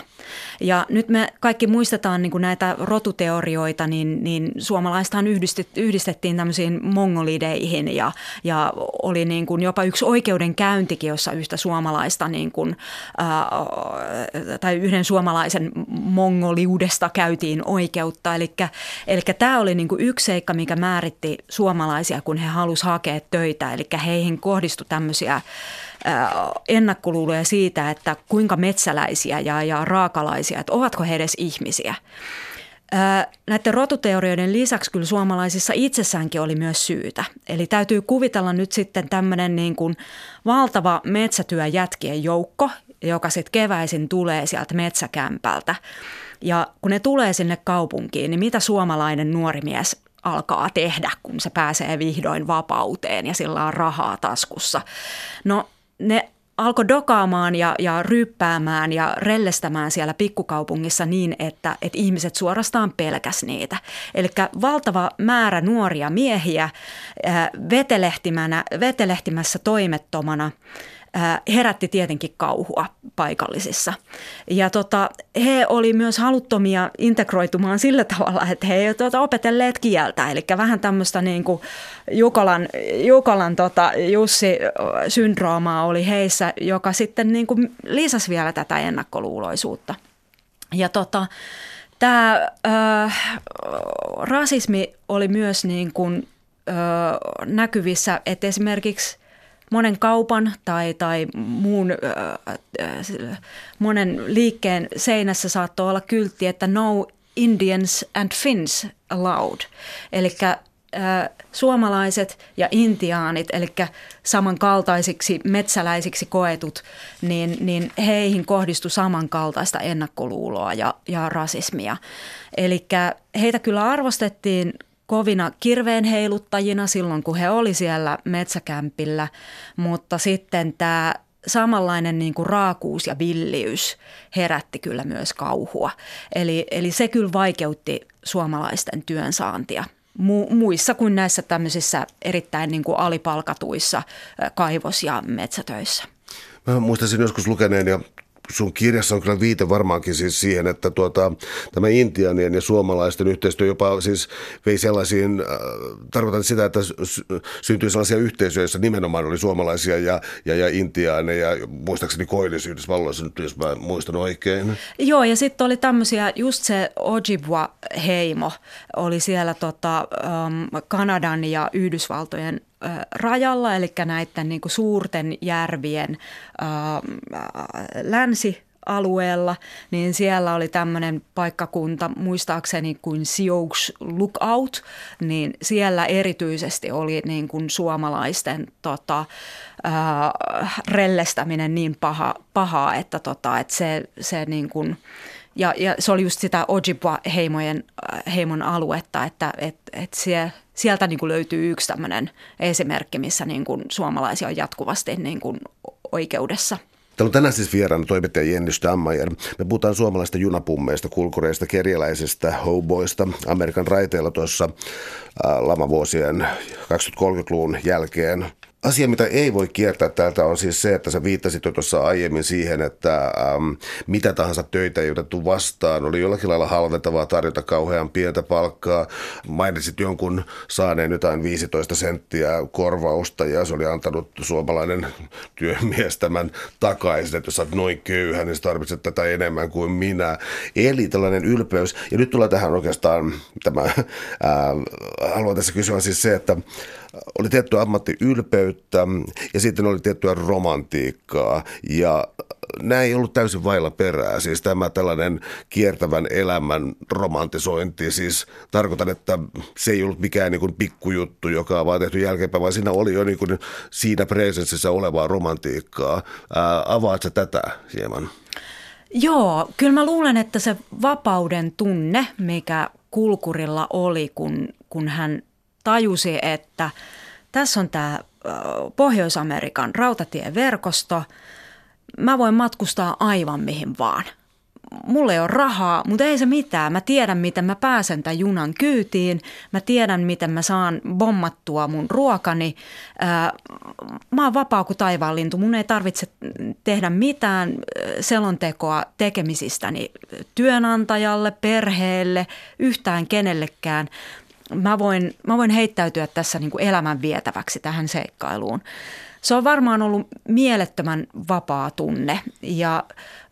Ja nyt me kaikki muistetaan niin näitä rotuteorioita, niin, niin suomalaistahan yhdistettiin tämmöisiin mongolideihin ja, ja oli niin kuin jopa yksi oikeudenkäyntikin, jossa yhtä suomalaista niin kuin, ää, tai yhden suomalaisen mongoliudesta käytiin oikeutta. Eli tämä oli niin kuin yksi seikka, mikä määritti suomalaisia, kun he halusivat hakea töitä. Eli heihin kohdistui tämmöisiä ennakkoluuloja siitä, että kuinka metsäläisiä ja, ja raakalaisia, että ovatko he edes ihmisiä. Näiden rotuteorioiden lisäksi kyllä suomalaisissa itsessäänkin oli myös syytä. Eli täytyy kuvitella nyt sitten tämmöinen niin kuin valtava metsätyöjätkien joukko, joka sitten keväisin tulee sieltä metsäkämpältä. Ja kun ne tulee sinne kaupunkiin, niin mitä suomalainen nuori mies alkaa tehdä, kun se pääsee vihdoin vapauteen ja sillä on rahaa taskussa? No ne alkoi dokaamaan ja, ja ryyppäämään ja rellestämään siellä pikkukaupungissa niin, että, että ihmiset suorastaan pelkäs niitä. Eli valtava määrä nuoria miehiä vetelehtimänä, vetelehtimässä toimettomana – herätti tietenkin kauhua paikallisissa. Ja tota, he oli myös haluttomia integroitumaan sillä tavalla, että he eivät tuota opetelleet kieltä. Eli vähän tämmöistä niin kuin Jukolan, Jukolan tota Jussi-syndroomaa oli heissä, joka sitten niin kuin lisäsi vielä tätä ennakkoluuloisuutta. Ja tota, tämä äh, rasismi oli myös niin kuin, äh, näkyvissä, että esimerkiksi – monen kaupan tai, tai muun, äh, monen liikkeen seinässä saattoi olla kyltti, että no Indians and Finns allowed. Eli suomalaiset ja intiaanit, eli samankaltaisiksi metsäläisiksi koetut, niin, niin heihin kohdistui samankaltaista ennakkoluuloa ja, ja rasismia. Eli heitä kyllä arvostettiin kovina kirveen heiluttajina silloin, kun he oli siellä metsäkämpillä, mutta sitten tämä samanlainen niin kuin raakuus ja villiys herätti kyllä myös kauhua. Eli, eli se kyllä vaikeutti suomalaisten työnsaantia mu- muissa kuin näissä tämmöisissä erittäin niin kuin alipalkatuissa kaivos- ja metsätöissä. Mä muistaisin joskus lukeneen ja sun kirjassa on kyllä viite varmaankin siis siihen, että tuota, tämä intianien ja suomalaisten yhteistyö jopa siis vei sellaisiin, äh, tarkoitan sitä, että syntyi sellaisia yhteisöjä, joissa nimenomaan oli suomalaisia ja, ja, ja intiaaneja, muistaakseni Koillis Yhdysvalloissa nyt, jos mä muistan oikein. Joo, ja sitten oli tämmöisiä, just se Ojibwa-heimo oli siellä tota, um, Kanadan ja Yhdysvaltojen rajalla, eli näiden niin kuin suurten järvien länsi alueella, niin siellä oli tämmöinen paikkakunta, muistaakseni kuin Sioux Lookout, niin siellä erityisesti oli niin kuin suomalaisten tota, ää, rellestäminen niin paha, pahaa, että, tota, että se, se niin kuin, ja, ja se oli just sitä Ojibwa-heimojen heimon aluetta, että et, et sie, sieltä niin kuin löytyy yksi tämmöinen esimerkki, missä niin kuin suomalaisia on jatkuvasti niin kuin oikeudessa – Täällä on tänään siis vieraana toimittaja Jenny Stammajer. Me puhutaan suomalaista junapummeista, kulkureista, kerjäläisistä, hoboista Amerikan raiteilla tuossa lamavuosien 2030-luvun jälkeen. Asia, mitä ei voi kiertää täältä on siis se, että sä viittasit jo tuossa aiemmin siihen, että äm, mitä tahansa töitä ei otettu vastaan. Oli jollakin lailla halventavaa tarjota kauhean pientä palkkaa. Mainitsit jonkun saaneen jotain 15 senttiä korvausta ja se oli antanut suomalainen työmies tämän takaisin, että jos sä oot noin köyhä, niin sä tarvitset tätä enemmän kuin minä. Eli tällainen ylpeys. Ja nyt tulee tähän oikeastaan tämä, ää, haluan tässä kysyä siis se, että oli tiettyä ammattiylpeyttä ja sitten oli tiettyä romantiikkaa ja nämä ei ollut täysin vailla perää. Siis tämä tällainen kiertävän elämän romantisointi, siis tarkoitan, että se ei ollut mikään niin kuin pikkujuttu, joka on vaan tehty jälkeenpäin, vaan siinä oli jo niin kuin siinä presenssissä olevaa romantiikkaa. Ää, avaat tätä hieman? Joo, kyllä mä luulen, että se vapauden tunne, mikä Kulkurilla oli, kun, kun hän tajusi, että tässä on tämä Pohjois-Amerikan rautatieverkosto. Mä voin matkustaa aivan mihin vaan. Mulla ei ole rahaa, mutta ei se mitään. Mä tiedän, miten mä pääsen tämän junan kyytiin. Mä tiedän, miten mä saan bommattua mun ruokani. Mä oon vapaa kuin taivaanlintu. Mun ei tarvitse tehdä mitään selontekoa tekemisistäni työnantajalle, perheelle, yhtään kenellekään mä voin, mä voin heittäytyä tässä niin kuin elämän vietäväksi tähän seikkailuun. Se on varmaan ollut mielettömän vapaa tunne ja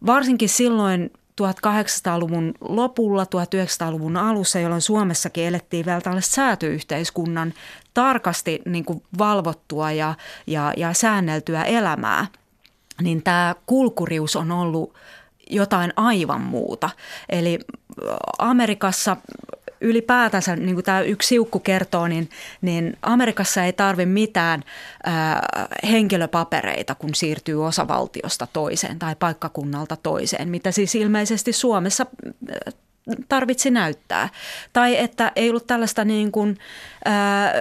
varsinkin silloin 1800-luvun lopulla, 1900-luvun alussa, jolloin Suomessakin elettiin vielä tällaista säätyyhteiskunnan tarkasti niin kuin valvottua ja, ja, ja säänneltyä elämää, niin tämä kulkurius on ollut jotain aivan muuta. Eli Amerikassa ylipäätänsä, niin kuin tämä yksi siukku kertoo, niin, niin Amerikassa ei tarvi mitään ää, henkilöpapereita, kun siirtyy osavaltiosta toiseen tai paikkakunnalta toiseen, mitä siis ilmeisesti Suomessa tarvitsi näyttää. Tai että ei ollut tällaista niin kuin, ää,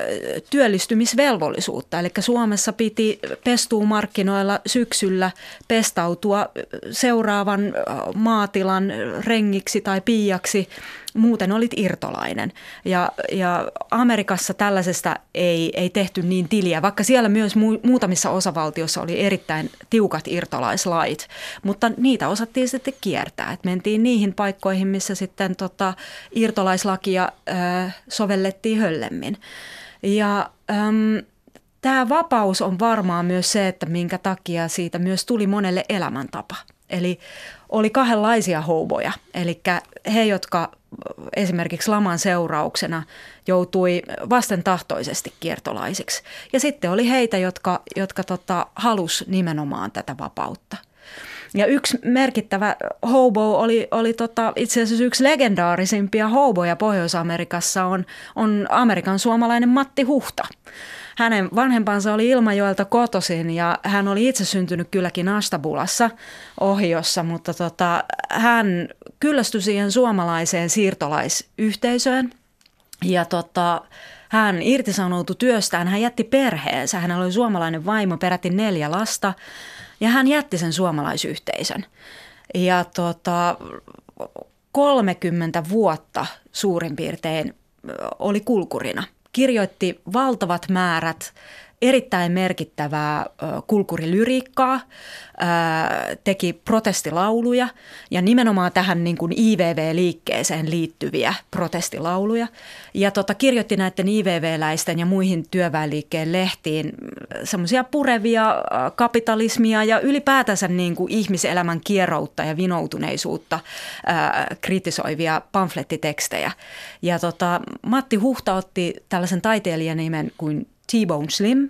työllistymisvelvollisuutta. Eli Suomessa piti pestuumarkkinoilla syksyllä pestautua seuraavan maatilan rengiksi tai piiaksi – muuten olit irtolainen. Ja, ja Amerikassa tällaisesta ei, ei tehty niin tiliä, vaikka siellä myös mu, muutamissa osavaltioissa oli erittäin tiukat irtolaislait, mutta niitä osattiin sitten kiertää. Et mentiin niihin paikkoihin, missä sitten tota, irtolaislakia ö, sovellettiin höllemmin. Ja... Äm, Tämä vapaus on varmaan myös se, että minkä takia siitä myös tuli monelle elämäntapa. Eli oli kahdenlaisia houboja, eli he, jotka esimerkiksi laman seurauksena joutui vastentahtoisesti kiertolaisiksi. Ja sitten oli heitä, jotka, jotka tota, halus nimenomaan tätä vapautta. Ja yksi merkittävä hobo oli, oli tota, itse asiassa yksi legendaarisimpia hoboja Pohjois-Amerikassa on, on Amerikan suomalainen Matti Huhta. Hänen vanhempansa oli Ilmajoelta kotoisin ja hän oli itse syntynyt kylläkin Astabulassa ohiossa, mutta tota, hän kyllästyi siihen suomalaiseen siirtolaisyhteisöön ja tota, hän irtisanoutui työstään, hän jätti perheensä, hän oli suomalainen vaimo, peräti neljä lasta ja hän jätti sen suomalaisyhteisön. Ja tota, 30 vuotta suurin piirtein oli kulkurina – kirjoitti valtavat määrät erittäin merkittävää kulkurilyriikkaa, teki protestilauluja ja nimenomaan tähän niin kuin IVV-liikkeeseen liittyviä protestilauluja. Ja tota, kirjoitti näiden IVV-läisten ja muihin työväenliikkeen lehtiin semmoisia purevia kapitalismia ja ylipäätänsä niin kuin ihmiselämän kierroutta ja vinoutuneisuutta kritisoivia pamflettitekstejä. Ja tota, Matti Huhta otti tällaisen taiteilijanimen kuin T-Bone Slim.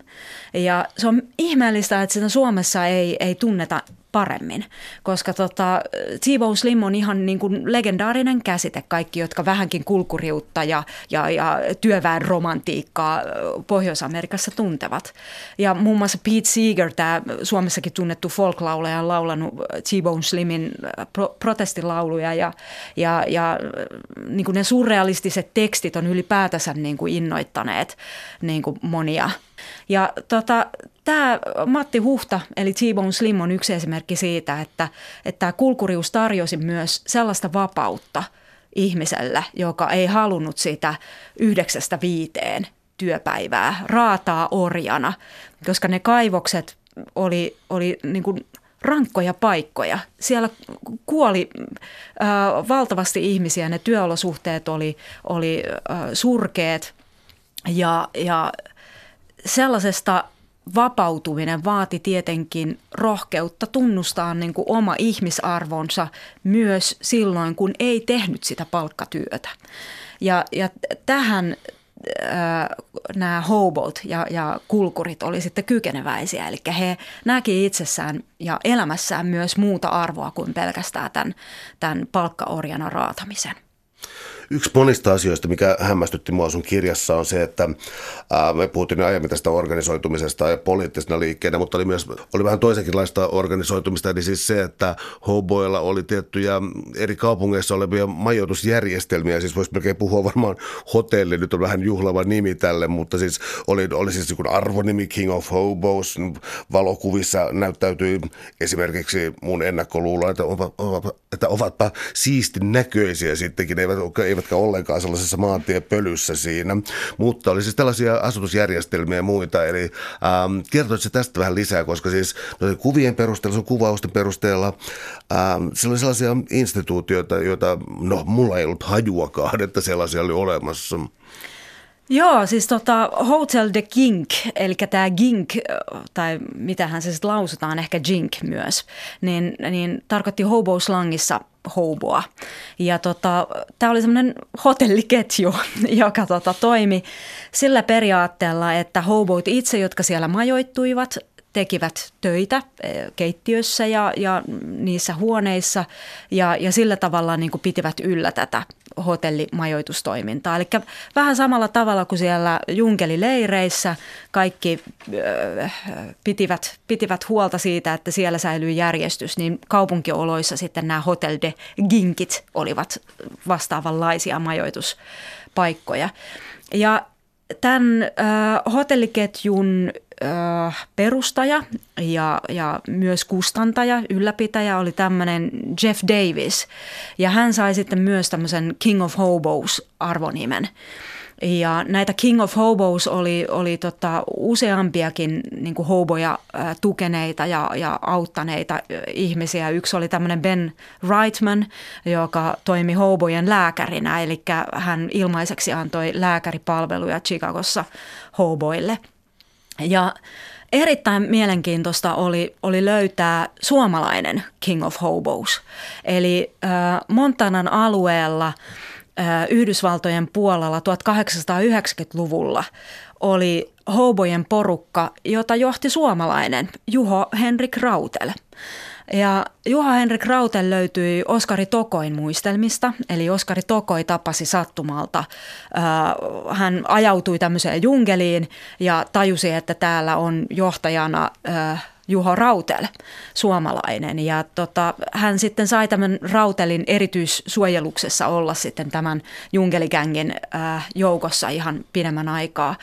Ja se on ihmeellistä, että sitä Suomessa ei, ei tunneta paremmin, koska tota, T-Bone Slim on ihan niin kuin legendaarinen käsite. Kaikki, jotka vähänkin kulkuriutta ja, ja, ja työväen romantiikkaa Pohjois-Amerikassa tuntevat. Ja muun muassa Pete Seeger, tämä Suomessakin tunnettu folklaulaja, on laulanut T-Bone Slimin pro- protestilauluja ja, ja, ja niin kuin ne surrealistiset tekstit on ylipäätänsä niin kuin innoittaneet niin kuin monia – ja tota, tämä Matti Huhta, eli T-Bone Slim on yksi esimerkki siitä, että, että tämä kulkurius tarjosi myös sellaista vapautta ihmiselle, joka ei halunnut sitä yhdeksästä viiteen työpäivää raataa orjana, koska ne kaivokset oli, oli niin kuin rankkoja paikkoja. Siellä kuoli äh, valtavasti ihmisiä, ne työolosuhteet oli, oli äh, surkeet ja, ja – sellaisesta vapautuminen vaati tietenkin rohkeutta tunnustaa niin kuin oma ihmisarvonsa myös silloin, kun ei tehnyt sitä palkkatyötä. Ja, ja tähän äh, nämä hobot ja, ja kulkurit oli sitten kykeneväisiä. Eli he näki itsessään ja elämässään myös muuta arvoa kuin pelkästään tämän, tämän palkkaorjana raatamisen. Yksi monista asioista, mikä hämmästytti mua sun kirjassa on se, että ää, me puhuttiin aiemmin tästä organisoitumisesta ja poliittisena liikkeenä, mutta oli myös oli vähän toisenkinlaista organisoitumista, eli siis se, että hoboilla oli tiettyjä eri kaupungeissa olevia majoitusjärjestelmiä, siis voisi melkein puhua varmaan hotelli, nyt on vähän juhlava nimi tälle, mutta siis oli, oli siis joku arvonimi King of Hobos, valokuvissa näyttäytyi esimerkiksi mun ennakkoluulo, että, että ovatpa siistin näköisiä sittenkin, eivät, eivätkä ollenkaan sellaisessa maantiepölyssä siinä. Mutta oli siis tällaisia asutusjärjestelmiä ja muita. Eli ähm, kertoitko tästä vähän lisää, koska siis no, kuvien perusteella, sun kuvausten perusteella ähm, siellä oli sellaisia instituutioita, joita no mulla ei ollut hajuakaan, että sellaisia oli olemassa. Joo, siis tota Hotel de Gink, eli tämä Gink, tai mitähän se sitten lausutaan, ehkä Jink myös, niin, niin tarkoitti hobo-slangissa hoboa. Ja tota, tämä oli semmoinen hotelliketju, joka tota, toimi sillä periaatteella, että hoboit itse, jotka siellä majoittuivat, tekivät töitä eh, keittiössä ja, ja niissä huoneissa ja, ja sillä tavalla niin kuin pitivät yllä tätä hotellimajoitustoimintaa. Eli vähän samalla tavalla kuin siellä junkelileireissä kaikki äh, pitivät, pitivät huolta siitä, että siellä säilyy järjestys, niin kaupunkioloissa sitten nämä hotel de ginkit olivat vastaavanlaisia majoituspaikkoja. Ja tämän äh, hotelliketjun perustaja ja, ja myös kustantaja, ylläpitäjä oli tämmöinen Jeff Davis. Ja hän sai sitten myös tämmöisen King of Hobos arvonimen. Ja näitä King of Hobos oli, oli tota useampiakin niin kuin hoboja tukeneita ja, ja auttaneita ihmisiä. Yksi oli tämmöinen Ben Reitman, joka toimi hobojen lääkärinä, eli hän ilmaiseksi antoi lääkäripalveluja Chicagossa hoboille. Ja erittäin mielenkiintoista oli, oli löytää suomalainen King of Hobos. Eli äh, Montanan alueella – Yhdysvaltojen puolella 1890-luvulla oli hobojen porukka, jota johti suomalainen Juho Henrik Rautel. Ja Juha Henrik Rautel löytyi Oskari Tokoin muistelmista, eli Oskari Tokoi tapasi sattumalta. Hän ajautui tämmöiseen jungeliin ja tajusi, että täällä on johtajana Juho Rautel, suomalainen. Ja tota, hän sitten sai tämän Rautelin erityissuojeluksessa olla sitten tämän Jungelikängin joukossa ihan pidemmän aikaa.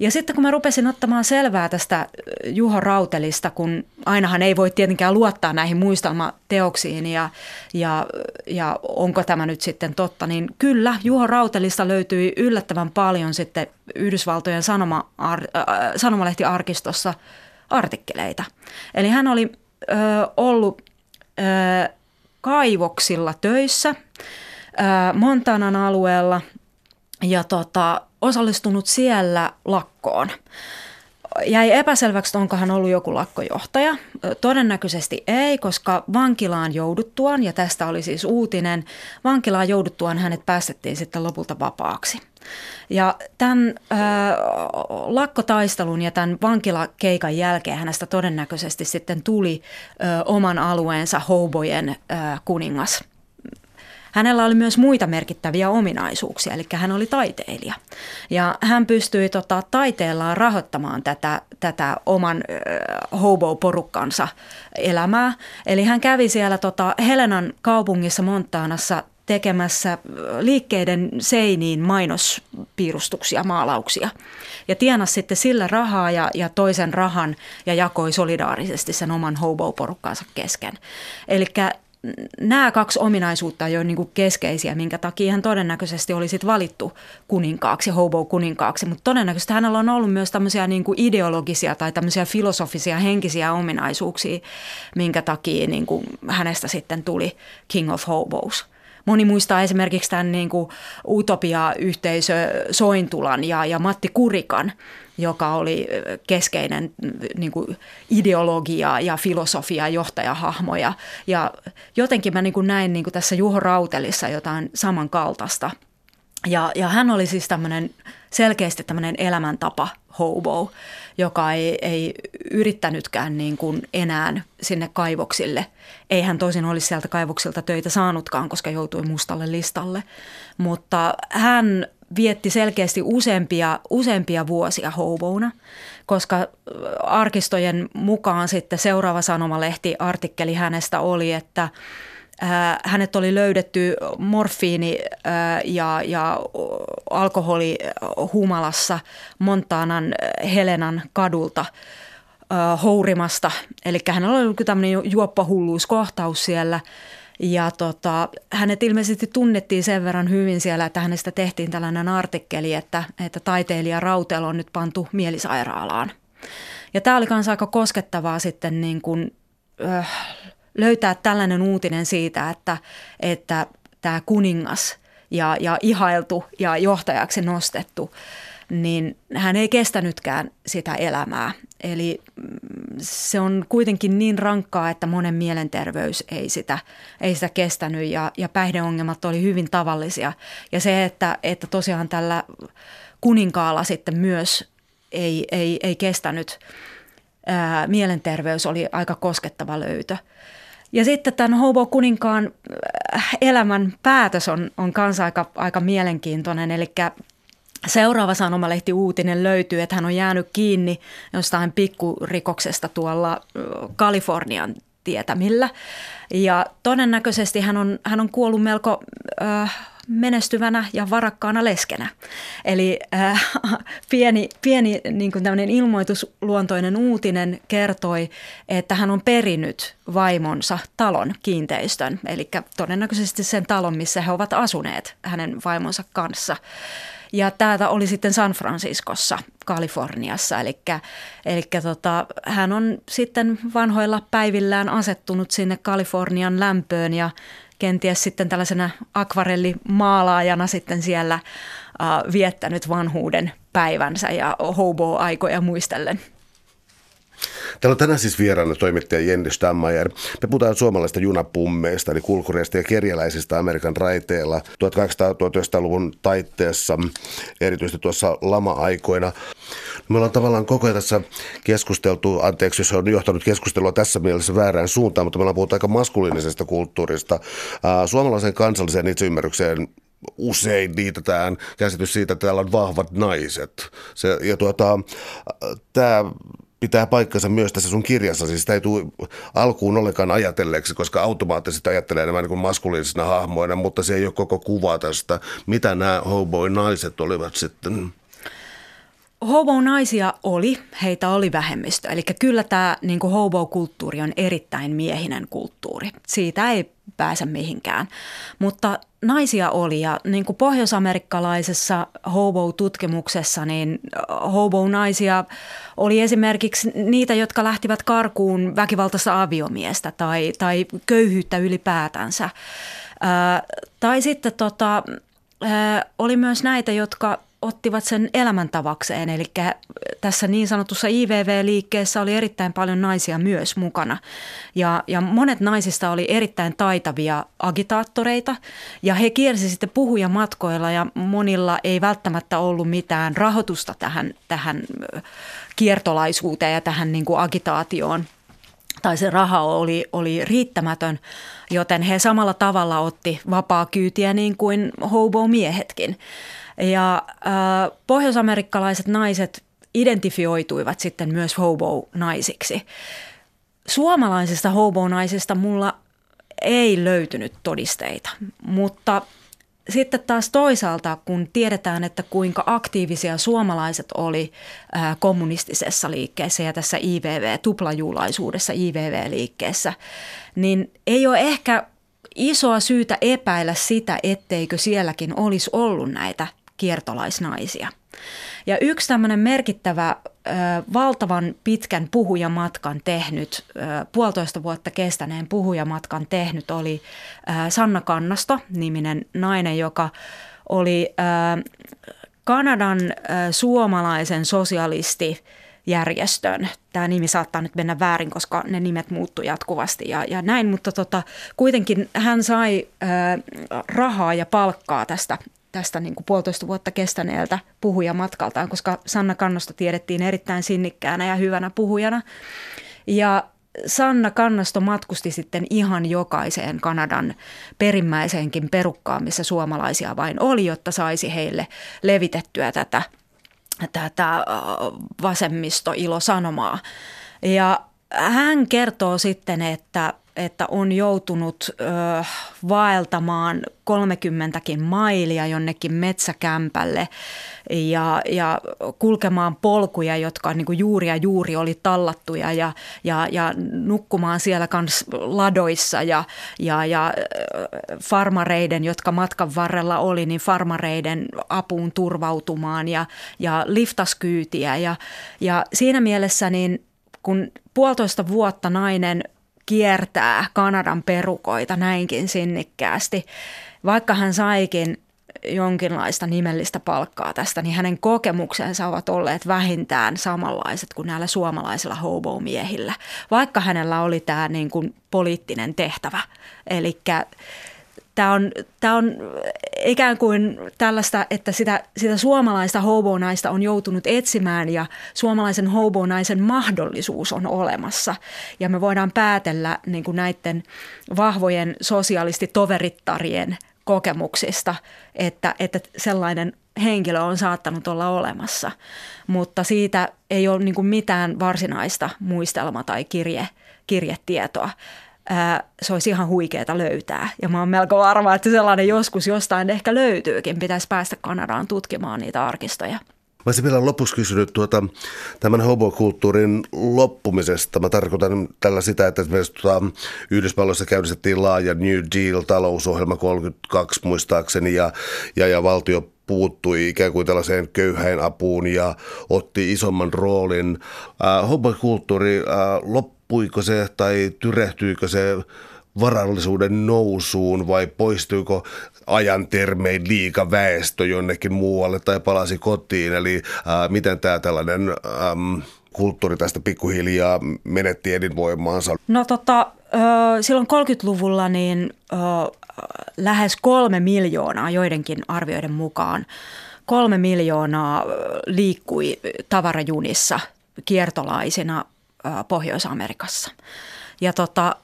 Ja sitten kun mä rupesin ottamaan selvää tästä Juho Rautelista, kun ainahan ei voi tietenkään luottaa näihin muistelmateoksiin ja, ja, ja onko tämä nyt sitten totta, niin kyllä Juho Rautelista löytyi yllättävän paljon sitten Yhdysvaltojen sanoma, ar, äh, sanomalehtiarkistossa – artikkeleita. Eli hän oli ö, ollut ö, kaivoksilla töissä ö, Montanan alueella ja tota, osallistunut siellä lakkoon. jäi epäselväksi, onko hän ollut joku lakkojohtaja. Todennäköisesti ei, koska vankilaan jouduttuaan, ja tästä oli siis uutinen, vankilaan jouduttuaan hänet päästettiin sitten lopulta vapaaksi. Ja tämän äh, lakkotaistelun ja tämän vankilakeikan jälkeen hänestä todennäköisesti sitten tuli äh, oman alueensa Hobojen äh, kuningas. Hänellä oli myös muita merkittäviä ominaisuuksia, eli hän oli taiteilija. Ja hän pystyi tota, taiteellaan rahoittamaan tätä, tätä oman äh, hobo-porukkansa elämää. Eli hän kävi siellä tota, Helenan kaupungissa Montaanassa tekemässä liikkeiden seiniin mainospiirustuksia, maalauksia. Ja tienasi sitten sillä rahaa ja, ja toisen rahan ja jakoi solidaarisesti sen oman hobo-porukkaansa kesken. Eli nämä kaksi ominaisuutta jo niin kuin keskeisiä, minkä takia hän todennäköisesti olisi valittu kuninkaaksi, hobo-kuninkaaksi, mutta todennäköisesti hänellä on ollut myös tämmöisiä niin kuin ideologisia tai tämmöisiä filosofisia, henkisiä ominaisuuksia, minkä takia niin kuin hänestä sitten tuli King of Hobos. Moni muistaa esimerkiksi tämän niin kuin Utopia-yhteisö Sointulan ja, ja Matti Kurikan, joka oli keskeinen niin kuin ideologia ja filosofia johtajahahmoja. Ja jotenkin mä niin kuin näin niin kuin tässä Juho Rautelissa jotain samankaltaista. Ja, ja hän oli siis tämmöinen selkeästi tämmöinen elämäntapa hobo, joka ei, ei yrittänytkään niin kuin enää sinne kaivoksille. Ei hän tosin olisi sieltä kaivoksilta töitä saanutkaan, koska joutui mustalle listalle. Mutta hän vietti selkeästi useampia, useampia vuosia hobona, koska arkistojen mukaan sitten seuraava sanomalehti artikkeli hänestä oli, että – hänet oli löydetty morfiini ja, ja alkoholi humalassa Montanan Helenan kadulta hourimasta. Eli hänellä oli tämmöinen juoppahulluuskohtaus siellä. Ja tota, hänet ilmeisesti tunnettiin sen verran hyvin siellä, että hänestä tehtiin tällainen artikkeli, että, että taiteilija Rautel on nyt pantu mielisairaalaan. Ja tämä oli myös aika koskettavaa sitten niin kuin, äh, löytää tällainen uutinen siitä, että, että tämä kuningas ja, ja ihailtu ja johtajaksi nostettu, niin hän ei kestänytkään sitä elämää. Eli mm, se on kuitenkin niin rankkaa, että monen mielenterveys ei sitä, ei sitä kestänyt ja, ja päihdeongelmat oli hyvin tavallisia. Ja se, että, että tosiaan tällä kuninkaalla sitten myös ei, ei, ei kestänyt ää, mielenterveys oli aika koskettava löytö. Ja sitten tämän Hobo kuninkaan elämän päätös on, on kanssa aika, aika mielenkiintoinen. Eli seuraava sanomalehti uutinen löytyy, että hän on jäänyt kiinni jostain pikkurikoksesta tuolla Kalifornian tietämillä. Ja todennäköisesti hän on, hän on kuollut melko äh, menestyvänä ja varakkaana leskenä. Eli äh, pieni, pieni niin kuin ilmoitusluontoinen uutinen kertoi, että hän on perinyt vaimonsa talon kiinteistön, eli todennäköisesti sen talon, missä he ovat asuneet hänen vaimonsa kanssa. Ja täältä oli sitten San Franciscossa, Kaliforniassa. Eli, eli tota, hän on sitten vanhoilla päivillään asettunut sinne Kalifornian lämpöön ja kenties sitten tällaisena akvarellimaalaajana sitten siellä äh, viettänyt vanhuuden päivänsä ja hobo-aikoja muistellen. Täällä on tänään siis vieraana toimittaja Jenni Stammajer. Me puhutaan suomalaista junapummeista, eli kulkureista ja kerjäläisistä Amerikan raiteilla 1800-1900-luvun taitteessa, erityisesti tuossa lama-aikoina. Me ollaan tavallaan koko ajan tässä keskusteltu, anteeksi jos on johtanut keskustelua tässä mielessä väärään suuntaan, mutta me ollaan puhuttu aika maskuliinisesta kulttuurista. Suomalaisen kansalliseen itseymmärrykseen usein liitetään käsitys siitä, että täällä on vahvat naiset. Se, ja tuota, tämä pitää paikkansa myös tässä sun kirjassa. Siis sitä ei tule alkuun ollenkaan ajatelleeksi, koska automaattisesti ajattelee enemmän niin maskuliinisina hahmoina, mutta se ei ole koko kuva tästä, mitä nämä hobo-naiset olivat sitten. Hobo-naisia oli, heitä oli vähemmistö. Eli kyllä tämä niin hobo-kulttuuri on erittäin miehinen kulttuuri. Siitä ei pääse mihinkään. Mutta naisia oli ja niin kuin pohjoisamerikkalaisessa hobo-tutkimuksessa, niin hobo-naisia oli esimerkiksi niitä, jotka lähtivät karkuun väkivaltaista aviomiestä tai, tai köyhyyttä ylipäätänsä. Ää, tai sitten tota, ää, oli myös näitä, jotka ottivat sen elämäntavakseen. Eli tässä niin sanotussa IVV-liikkeessä oli erittäin paljon naisia myös mukana. Ja, ja monet naisista oli erittäin taitavia agitaattoreita ja he kiersi sitten puhujamatkoilla ja monilla ei välttämättä ollut mitään rahoitusta tähän, tähän kiertolaisuuteen ja tähän niin kuin agitaatioon – tai se raha oli, oli riittämätön, joten he samalla tavalla otti vapaa kyytiä niin kuin hobo-miehetkin. Ja äh, pohjoisamerikkalaiset naiset identifioituivat sitten myös hobo-naisiksi. Suomalaisista hobo-naisista mulla ei löytynyt todisteita, mutta sitten taas toisaalta, kun tiedetään, että kuinka aktiivisia suomalaiset oli kommunistisessa liikkeessä ja tässä IVV-tuplajuulaisuudessa IVV-liikkeessä, niin ei ole ehkä isoa syytä epäillä sitä, etteikö sielläkin olisi ollut näitä kiertolaisnaisia. Ja yksi tämmöinen merkittävä valtavan pitkän puhujamatkan tehnyt, puolitoista vuotta kestäneen puhujamatkan tehnyt oli Sanna Kannasto, niminen nainen, joka oli Kanadan suomalaisen sosialisti järjestön. Tämä nimi saattaa nyt mennä väärin, koska ne nimet muuttuu jatkuvasti ja, ja näin, mutta tota, kuitenkin hän sai ää, rahaa ja palkkaa tästä tästä niin kuin puolitoista vuotta kestäneeltä puhujamatkaltaan, koska Sanna Kannosta tiedettiin erittäin sinnikkäänä ja hyvänä puhujana. Ja Sanna Kannasto matkusti sitten ihan jokaiseen Kanadan perimmäiseenkin perukkaan, missä suomalaisia vain oli, jotta saisi heille levitettyä tätä, tätä vasemmisto-ilosanomaa. Ja hän kertoo sitten, että että on joutunut ö, vaeltamaan 30 mailia jonnekin metsäkämpälle ja, ja kulkemaan polkuja, jotka niin kuin juuri ja juuri oli tallattuja ja, ja, ja nukkumaan siellä kans ladoissa ja, ja, ja farmareiden, jotka matkan varrella oli, niin farmareiden apuun turvautumaan ja, ja liftaskyytiä ja, ja siinä mielessä niin kun puolitoista vuotta nainen – kiertää Kanadan perukoita näinkin sinnikkäästi. Vaikka hän saikin jonkinlaista nimellistä palkkaa tästä, niin hänen kokemuksensa ovat olleet vähintään samanlaiset kuin näillä suomalaisilla hobo-miehillä, vaikka hänellä oli tämä niin kuin poliittinen tehtävä. Eli tämä on, tämä on ikään kuin tällaista, että sitä, sitä suomalaista hobonaista on joutunut etsimään ja suomalaisen hobonaisen mahdollisuus on olemassa. Ja me voidaan päätellä niin kuin näiden vahvojen sosialisti-toverittarien kokemuksista, että, että sellainen henkilö on saattanut olla olemassa, mutta siitä ei ole niin mitään varsinaista muistelma- tai kirje, kirjetietoa se olisi ihan huikeeta löytää. Ja mä oon melko varma, että sellainen joskus jostain ehkä löytyykin. Pitäisi päästä Kanadaan tutkimaan niitä arkistoja. Mä olisin vielä lopuksi kysynyt tuota, tämän homokulttuurin loppumisesta. Mä tarkoitan tällä sitä, että esimerkiksi tuota, Yhdysvalloissa käynnistettiin laaja New Deal-talousohjelma 32 muistaakseni ja, ja, ja valtio puuttui ikään kuin tällaiseen köyhäin apuun ja otti isomman roolin. Äh, homokulttuuri äh, loppui loppuiko se tai tyrehtyykö se varallisuuden nousuun vai poistuiko ajan termein liika väestö jonnekin muualle tai palasi kotiin? Eli ää, miten tämä tällainen äm, kulttuuri tästä pikkuhiljaa menetti elinvoimaansa? No tota, silloin 30-luvulla niin lähes kolme miljoonaa joidenkin arvioiden mukaan kolme miljoonaa liikkui tavarajunissa kiertolaisina Pohjois-Amerikassa. Ja tota,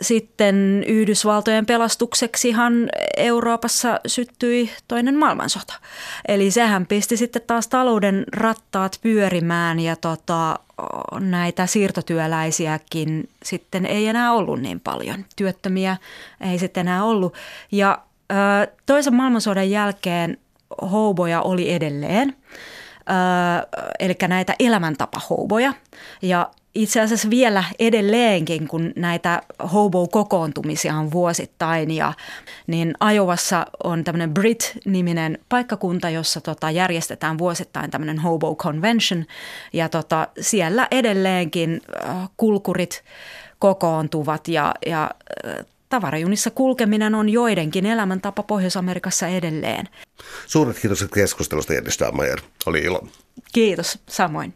sitten Yhdysvaltojen pelastukseksihan Euroopassa syttyi toinen maailmansota. Eli sehän pisti sitten taas talouden rattaat pyörimään ja tota, näitä siirtotyöläisiäkin sitten ei enää ollut niin paljon. Työttömiä ei sitten enää ollut. Ja ö, toisen maailmansodan jälkeen houboja oli edelleen. Ö, eli näitä elämäntapahouboja. Ja itse asiassa vielä edelleenkin, kun näitä hobo-kokoontumisia on vuosittain, ja, niin Ajovassa on tämmöinen Brit-niminen paikkakunta, jossa tota, järjestetään vuosittain tämmöinen hobo convention, ja tota, siellä edelleenkin äh, kulkurit kokoontuvat ja, ja äh, tavarajunissa kulkeminen on joidenkin elämäntapa Pohjois-Amerikassa edelleen. Suuret kiitokset keskustelusta, Jenni Stammajer. Oli ilo. Kiitos, samoin.